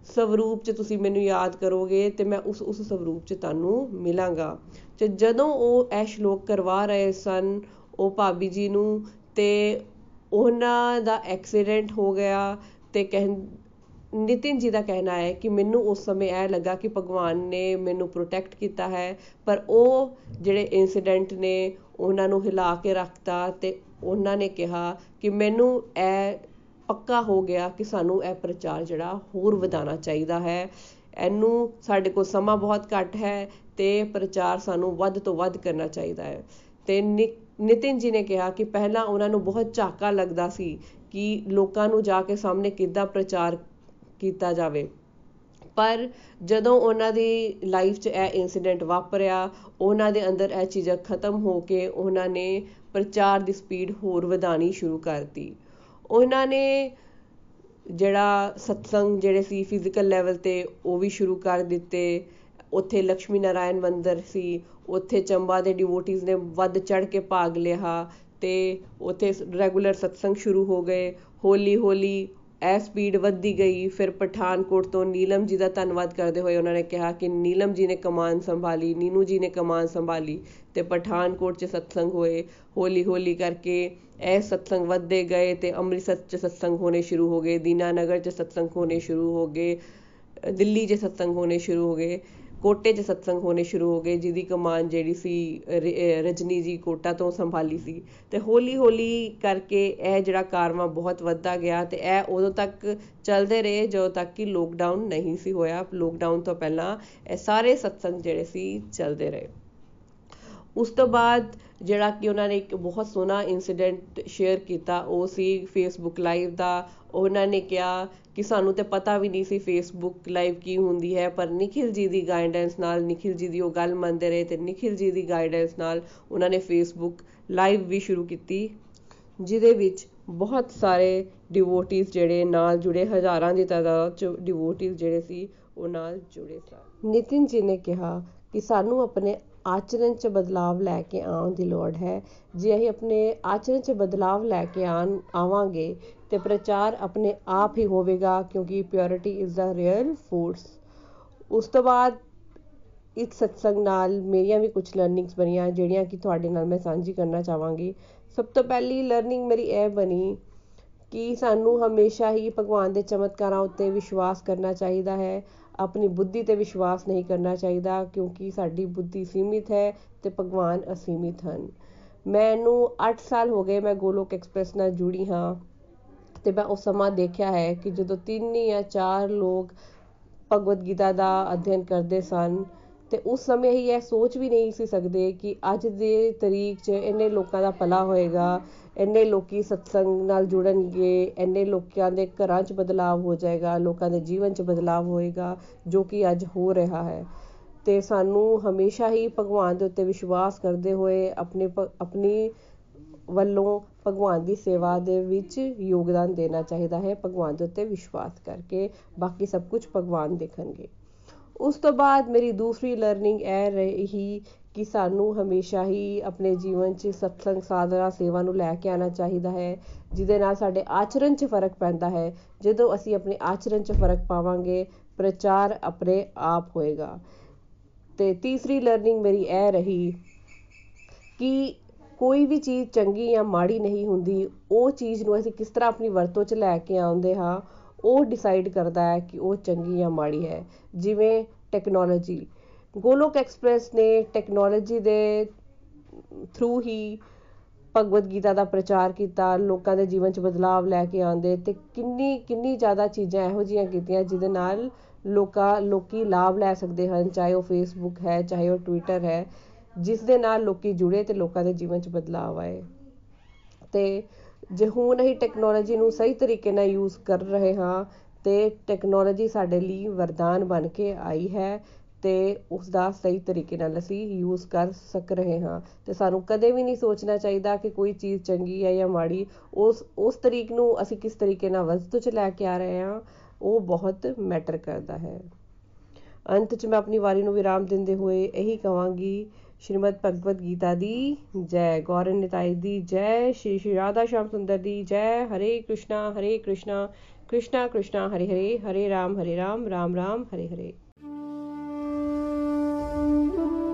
[SPEAKER 2] ਸਵਰੂਪ 'ਚ ਤੁਸੀਂ ਮੈਨੂੰ ਯਾਦ ਕਰੋਗੇ ਤੇ ਮੈਂ ਉਸ ਉਸ ਸਵਰੂਪ 'ਚ ਤੁਹਾਨੂੰ ਮਿਲਾਂਗਾ। ਤੇ ਜਦੋਂ ਉਹ ਇਹ ਸ਼ਲੋਕ ਕਰਵਾ ਰਹੇ ਸਨ, ਉਹ ਭਾਬੀ ਜੀ ਨੂੰ, ਤੇ ਉਹਨਾਂ ਦਾ ਐਕਸੀਡੈਂਟ ਹੋ ਗਿਆ ਤੇ ਕਹਿ, ਨਿਤਿਨ ਜੀ ਦਾ ਕਹਿਣਾ ਹੈ ਕਿ ਮੈਨੂੰ ਉਸ ਸਮੇਂ ਇਹ ਲੱਗਾ ਕਿ ਭਗਵਾਨ ਨੇ ਮੈਨੂੰ ਪ੍ਰੋਟੈਕਟ ਕੀਤਾ ਹੈ, ਪਰ ਉਹ ਜਿਹੜੇ ਇਨਸੀਡੈਂਟ ਨੇ, ਉਹਨਾਂ ਨੂੰ ਹਿਲਾ ਕੇ ਰੱਖਤਾ ਤੇ ਉਹਨਾਂ ਨੇ ਕਿਹਾ ਕਿ ਮੈਨੂੰ ਇਹ ਪੱਕਾ ਹੋ ਗਿਆ ਕਿ ਸਾਨੂੰ ਇਹ ਪ੍ਰਚਾਰ ਜਿਹੜਾ ਹੋਰ ਵਧਾਉਣਾ ਚਾਹੀਦਾ ਹੈ। ਇਹਨੂੰ ਸਾਡੇ ਕੋਲ ਸਮਾਂ ਬਹੁਤ ਘੱਟ ਹੈ ਤੇ ਪ੍ਰਚਾਰ ਸਾਨੂੰ ਵੱਧ ਤੋਂ ਵੱਧ ਕਰਨਾ ਚਾਹੀਦਾ ਹੈ। ਤੇ ਨਿਤਿਨ ਜੀ ਨੇ ਕਿਹਾ ਕਿ ਪਹਿਲਾਂ ਉਹਨਾਂ ਨੂੰ ਬਹੁਤ ਝਾਕਾ ਲੱਗਦਾ ਸੀ ਕਿ ਲੋਕਾਂ ਨੂੰ ਜਾ ਕੇ ਸਾਹਮਣੇ ਕਿੱਦਾਂ ਪ੍ਰਚਾਰ ਕੀਤਾ ਜਾਵੇ। ਪਰ ਜਦੋਂ ਉਹਨਾਂ ਦੀ ਲਾਈਫ 'ਚ ਇਹ ਇਨਸੀਡੈਂਟ ਵਾਪਰਿਆ, ਉਹਨਾਂ ਦੇ ਅੰਦਰ ਇਹ ਚੀਜ਼ਾਂ ਖਤਮ ਹੋ ਕੇ ਉਹਨਾਂ ਨੇ ਪ੍ਰਚਾਰ ਦੀ ਸਪੀਡ ਹੋਰ ਵਧਾਣੀ ਸ਼ੁਰੂ ਕਰਤੀ ਉਹਨਾਂ ਨੇ ਜਿਹੜਾ ਸਤਸੰਗ ਜਿਹੜੇ ਸੀ ਫਿਜ਼ੀਕਲ ਲੈਵਲ ਤੇ ਉਹ ਵੀ ਸ਼ੁਰੂ ਕਰ ਦਿੱਤੇ। ਉੱਥੇ ਲక్ష్ਮੀ ਨਾਰਾਇਣ ਮੰਦਿਰ ਸੀ। ਉੱਥੇ ਚੰਬਾ ਦੇ ਡਿਵੋਟੀਜ਼ ਨੇ ਵੱਧ ਚੜ ਕੇ ਭਾਗ ਲਿਆ ਤੇ ਉੱਥੇ ਰੈਗੂਲਰ ਸਤਸੰਗ ਸ਼ੁਰੂ ਹੋ ਗਏ। ਹੌਲੀ ਹੌਲੀ ਇਹ ਸਪੀਡ ਵੱਧਦੀ ਗਈ। ਫਿਰ ਪਠਾਨਕੋਟ ਤੋਂ ਨੀਲਮ ਜੀ ਦਾ ਧੰਨਵਾਦ ਕਰਦੇ ਹੋਏ ਉਹਨਾਂ ਨੇ ਕਿਹਾ ਕਿ ਨੀਲਮ ਜੀ ਨੇ ਕਮਾਨ ਸੰਭਾਲੀ, ਨੀਨੂ ਜੀ ਨੇ ਕਮਾਨ ਸੰਭਾਲੀ ਤੇ ਪਠਾਨਕੋਟ 'ਚ ਸਤਸੰਗ ਹੋਏ। ਹੌਲੀ ਹੌਲੀ ਕਰਕੇ ਇਹ ਸਤਸੰਗ ਵੱਧਦੇ ਗਏ ਤੇ ਅੰਮ੍ਰਿਤਸਰ 'ਚ ਸਤਸੰਗ ਹੋਣੇ ਸ਼ੁਰੂ ਹੋ ਗਏ, ਦੀਨਾਨਗਰ 'ਚ ਸਤਸੰਗ ਹੋਣੇ ਸ਼ੁਰੂ ਹੋ ਗਏ, ਦਿੱਲੀ 'ਚ ਸਤਸੰਗ ਹੋਣੇ ਸ਼ੁਰੂ ਹੋ ਗਏ। ਕੋਟੇ 'ਚ ਸਤਸੰਗ ਹੋਣੇ ਸ਼ੁਰੂ ਹੋ ਗਏ, ਜਿਹਦੀ ਕਮਾਨ ਜਿਹੜੀ ਸੀ ਰਜਨੀ ਜੀ ਕੋਟਾ ਤੋਂ ਸੰਭਾਲੀ ਸੀ। ਤੇ ਹੌਲੀ ਹੌਲੀ ਕਰਕੇ ਇਹ ਜਿਹੜਾ ਕਾਰਵਾ ਬਹੁਤ ਵੱਧਦਾ ਗਿਆ ਤੇ ਇਹ ਉਦੋਂ ਤੱਕ ਚੱਲਦੇ ਰਹੇ, ਜਦੋਂ ਤੱਕ ਕਿ ਲੋਕਡਾਊਨ ਨਹੀਂ ਸੀ ਹੋਇਆ। ਲੋਕਡਾਊਨ ਤੋਂ ਪਹਿਲਾਂ ਇਹ ਸਾਰੇ ਸਤਸੰਗ ਜਿਹੜੇ ਸੀ, ਚੱਲਦੇ ਰਹੇ। ਉਸ ਤੋਂ ਬਾਅਦ ਜਿਹੜਾ ਕਿ ਉਹਨਾਂ ਨੇ ਇੱਕ ਬਹੁਤ ਸੋਹਣਾ ਇਨਸੀਡੈਂਟ ਸ਼ੇਅਰ ਕੀਤਾ, ਉਹ ਸੀ ਫੇਸਬੁੱਕ ਲਾਈਵ ਦਾ। ਉਹਨਾਂ ਨੇ ਕਿਹਾ ਕਿ ਸਾਨੂੰ ਤੇ ਪਤਾ ਵੀ ਨਹੀਂ ਸੀ ਫੇਸਬੁੱਕ ਲਾਈਵ ਕੀ ਹੁੰਦੀ ਹੈ, ਪਰ ਨikhil ਜੀ ਦੀ ਗਾਈਡੈਂਸ ਨਾਲ, ਨikhil ਜੀ ਦੀ ਉਹ ਗੱਲ ਮੰਨਦੇ ਰਹੇ ਤੇ nikhil ਜੀ ਦੀ ਗਾਈਡੈਂਸ ਨਾਲ ਉਹਨਾਂ ਨੇ ਫੇਸਬੁੱਕ ਲਾਈਵ ਵੀ ਸ਼ੁਰੂ ਕੀਤੀ, ਜਿਹਦੇ ਵਿੱਚ ਬਹੁਤ ਸਾਰੇ ਡਿਵੋਟੀਜ਼ ਜਿਹੜੇ ਨਾਲ ਜੁੜੇ, ਹਜ਼ਾਰਾਂ ਦੀ ਤਾਦਾਦ 'ਚ ਡਿਵੋਟੀਜ਼ ਜਿਹੜੇ ਸੀ, ਉਹ ਨਾਲ ਜੁੜੇ ਸਨ। ਨਿਤਿਨ ਜੀ ਨੇ ਕਿਹਾ ਕਿ ਸਾਨੂੰ ਆਪਣੇ ਆਚਰਣ 'ਚ ਬਦਲਾਵ ਲੈ ਕੇ ਆਉਣ ਦੀ ਲੋੜ ਹੈ। ਜੇ ਅਸੀਂ ਆਪਣੇ ਆਚਰਣ 'ਚ ਬਦਲਾਵ ਲੈ ਕੇ ਆਣ ਆਵਾਂਗੇ ਤਾਂ ਪ੍ਰਚਾਰ ਆਪਣੇ ਆਪ ਹੀ ਹੋਵੇਗਾ ਕਿਉਂਕਿ purity is the real force ਉਸ ਤੋਂ ਬਾਅਦ ਇਸ ਸਤਸੰਗ ਨਾਲ ਮੇਰੀਆਂ ਵੀ ਕੁਝ ਲਰਨਿੰਗਸ ਬਣੀਆਂ, ਜਿਹੜੀਆਂ ਕਿ ਤੁਹਾਡੇ ਨਾਲ ਮੈਂ ਸਾਂਝੀ ਕਰਨਾ ਚਾਹਾਂਗੀ। ਸਭ ਤੋਂ ਪਹਿਲੀ ਲਰਨਿੰਗ ਮੇਰੀ ਇਹ ਬਣੀ ਕਿ ਸਾਨੂੰ ਹਮੇਸ਼ਾ ਹੀ ਭਗਵਾਨ ਦੇ ਚਮਤਕਾਰਾਂ ਉੱਤੇ ਵਿਸ਼ਵਾਸ ਕਰਨਾ ਚਾਹੀਦਾ ਹੈ। ਆਪਣੀ ਬੁੱਧੀ ਤੇ ਵਿਸ਼ਵਾਸ ਨਹੀਂ ਕਰਨਾ ਚਾਹੀਦਾ ਕਿਉਂਕਿ ਸਾਡੀ ਬੁੱਧੀ ਸੀਮਿਤ ਹੈ ਤੇ ਭਗਵਾਨ ਅਸੀਮਿਤ ਹਨ। ਮੈਨੂੰ 8 ਸਾਲ ਹੋ ਗਏ ਮੈਂ ਗੋਲੋਕ ਐਕਸਪ੍ਰੈਸ ਨਾਲ ਜੁੜੀ ਹਾਂ ਤੇ ਮੈਂ ਉਹ ਸਮਾਂ ਦੇਖਿਆ ਹੈ ਕਿ ਜਦੋਂ ਤਿੰਨ ਜਾਂ ਚਾਰ ਲੋਕ ਭਗਵਦ ਗੀਤਾ ਦਾ ਅਧਿਐਨ ਕਰਦੇ ਸਨ ਤੇ ਉਸ ਸਮੇਂ ਹੀ ਇਹ ਸੋਚ ਵੀ ਨਹੀਂ ਸੀ ਸਕਦੇ ਕਿ ਅੱਜ ਦੇ ਤਰੀਕ 'ਚ ਇੰਨੇ ਲੋਕਾਂ ਦਾ ਭਲਾ ਹੋਏਗਾ ਇੰਨੇ ਲੋਕੀ ਸਤਸੰਗ ਨਾਲ ਜੁੜਨਗੇ, ਇੰਨੇ ਲੋਕਾਂ ਦੇ ਘਰਾਂ 'ਚ ਬਦਲਾਅ ਹੋ ਜਾਏਗਾ, ਲੋਕਾਂ ਦੇ ਜੀਵਨ 'ਚ ਬਦਲਾਅ ਹੋਏਗਾ, ਜੋ ਕਿ ਅੱਜ ਹੋ ਰਿਹਾ ਹੈ। ਤੇ ਸਾਨੂੰ ਹਮੇਸ਼ਾ ਹੀ ਭਗਵਾਨ ਦੇ ਉੱਤੇ ਵਿਸ਼ਵਾਸ ਕਰਦੇ ਹੋਏ ਆਪਣੇ ਆਪਣੀ ਵੱਲੋਂ ਭਗਵਾਨ ਦੀ ਸੇਵਾ ਦੇ ਵਿੱਚ ਯੋਗਦਾਨ ਦੇਣਾ ਚਾਹੀਦਾ ਹੈ, ਭਗਵਾਨ ਦੇ ਉੱਤੇ ਵਿਸ਼ਵਾਸ ਕਰਕੇ, ਬਾਕੀ ਸਭ ਕੁਝ ਭਗਵਾਨ ਦੇਖਣਗੇ। ਉਸ ਤੋਂ ਬਾਅਦ ਮੇਰੀ ਦੂਸਰੀ ਲਰਨਿੰਗ ਇਹ ਰਹੀ ਕਿ ਸਾਨੂੰ ਹਮੇਸ਼ਾ ਹੀ ਆਪਣੇ ਜੀਵਨ 'ਚ ਸਤਸੰਗ ਸਾਧਨਾ, ਸੇਵਾ ਨੂੰ ਲੈ ਕੇ ਆਉਣਾ ਚਾਹੀਦਾ ਹੈ, ਜਿਹਦੇ ਨਾਲ ਸਾਡੇ ਆਚਰਣ 'ਚ ਫ਼ਰਕ ਪੈਂਦਾ ਹੈ। ਜਦੋਂ ਅਸੀਂ ਆਪਣੇ ਆਚਰਣ 'ਚ ਫ਼ਰਕ ਪਾਵਾਂਗੇ, ਪ੍ਰਚਾਰ ਆਪਣੇ ਆਪ ਹੋਏਗਾ। ਤੇ ਤੀਸਰੀ ਲਰਨਿੰਗ ਮੇਰੀ ਇਹ ਰਹੀ ਕਿ ਕੋਈ ਵੀ ਚੀਜ਼ ਚੰਗੀ ਜਾਂ ਮਾੜੀ ਨਹੀਂ ਹੁੰਦੀ, ਉਹ ਚੀਜ਼ ਨੂੰ ਅਸੀਂ ਕਿਸ ਤਰ੍ਹਾਂ ਆਪਣੀ ਵਰਤੋਂ 'ਚ ਲੈ ਕੇ ਆਉਂਦੇ ਹਾਂ, ਉਹ ਡਿਸਾਈਡ ਕਰਦਾ ਹੈ ਕਿ ਉਹ ਚੰਗੀ ਜਾਂ ਮਾੜੀ ਹੈ। ਜਿਵੇਂ ਟੈਕਨੋਲੋਜੀ ਗੋਲੋਕ ਐਕਸਪ੍ਰੈਸ ਨੇ ਟੈਕਨੋਲੋਜੀ ਦੇ ਥਰੂ ਹੀ ਭਗਵਦ ਗੀਤਾ ਦਾ ਪ੍ਰਚਾਰ ਕੀਤਾ, ਲੋਕਾਂ ਦੇ ਜੀਵਨ 'ਚ ਬਦਲਾਵ ਲੈ ਕੇ ਆਉਂਦੇ ਤੇ ਕਿੰਨੀ ਕਿੰਨੀ ਜ਼ਿਆਦਾ ਚੀਜ਼ਾਂ ਇਹੋ ਜਿਹੀਆਂ ਕੀਤੀਆਂ ਜਿਹਦੇ ਨਾਲ ਲੋਕਾਂ, ਲੋਕੀ ਲਾਭ ਲੈ ਸਕਦੇ ਹਨ, ਚਾਹੇ ਉਹ ਫੇਸਬੁੱਕ ਹੈ, ਚਾਹੇ ਉਹ ਟਵਿੱਟਰ ਹੈ, ਜਿਸ ਦੇ ਨਾਲ ਲੋਕੀ ਜੁੜੇ ਤੇ ਲੋਕਾਂ ਦੇ ਜੀਵਨ 'ਚ ਬਦਲਾਵ ਆਏ। ਤੇ ਜੇ ਹੁਣ ਅਸੀਂ ਟੈਕਨੋਲੋਜੀ ਨੂੰ ਸਹੀ ਤਰੀਕੇ ਨਾਲ ਯੂਜ਼ ਕਰ ਰਹੇ ਹਾਂ ਤੇ ਟੈਕਨੋਲੋਜੀ ਸਾਡੇ ਲਈ ਵਰਦਾਨ ਬਣ ਕੇ ਆਈ ਹੈ ਤੇ ਉਸ ਦਾ ਸਹੀ ਤਰੀਕੇ ਨਾਲ ਅਸੀਂ ਯੂਜ਼ ਕਰ ਸਕ ਰਹੇ ਹਾਂ। ਤੇ ਸਾਨੂੰ ਕਦੇ ਵੀ ਨਹੀਂ ਸੋਚਣਾ ਚਾਹੀਦਾ ਕਿ ਕੋਈ ਚੀਜ਼ ਚੰਗੀ ਹੈ ਜਾਂ ਮਾੜੀ। ਉਸ ਉਸ ਤਰੀਕ ਨੂੰ ਅਸੀਂ ਕਿਸ ਤਰੀਕੇ ਨਾਲ ਵਰਤੋਂ 'ਚ ਲੈ ਕੇ ਆ ਰਹੇ ਹਾਂ, ਉਹ ਬਹੁਤ ਮੈਟਰ ਕਰਦਾ ਹੈ। ਅੰਤ 'ਚ ਮੈਂ ਆਪਣੀ ਵਾਰੀ ਨੂੰ ਵਿਰਾਮ ਦਿੰਦੇ ਹੋਏ ਇਹੀ ਕਵਾਂਗੀ, ਸ਼੍ਰੀਮਦ ਭਗਵਦ ਗੀਤਾ ਦੀ ਜੈ ਗੌਰਨ ਨਿਤਾਈ ਦੀ ਜੈ, ਸ਼੍ਰੀ ਸ਼੍ਰੀ ਰਾਧਾ ਸ਼ਾਮ ਸੁੰਦਰ ਦੀ ਜੈ, ਹਰੇ ਕ੍ਰਿਸ਼ਨਾ ਹਰੇ ਕ੍ਰਿਸ਼ਨਾ ਕ੍ਰਿਸ਼ਨਾ ਕ੍ਰਿਸ਼ਨਾ, ਹਰੇ ਹਰੇ ਹਰੇ ਰਾਮ ਹਰੇ ਰਾਮ ਰਾਮ ਰਾਮ, ਹਰੇ ਹਰੇ।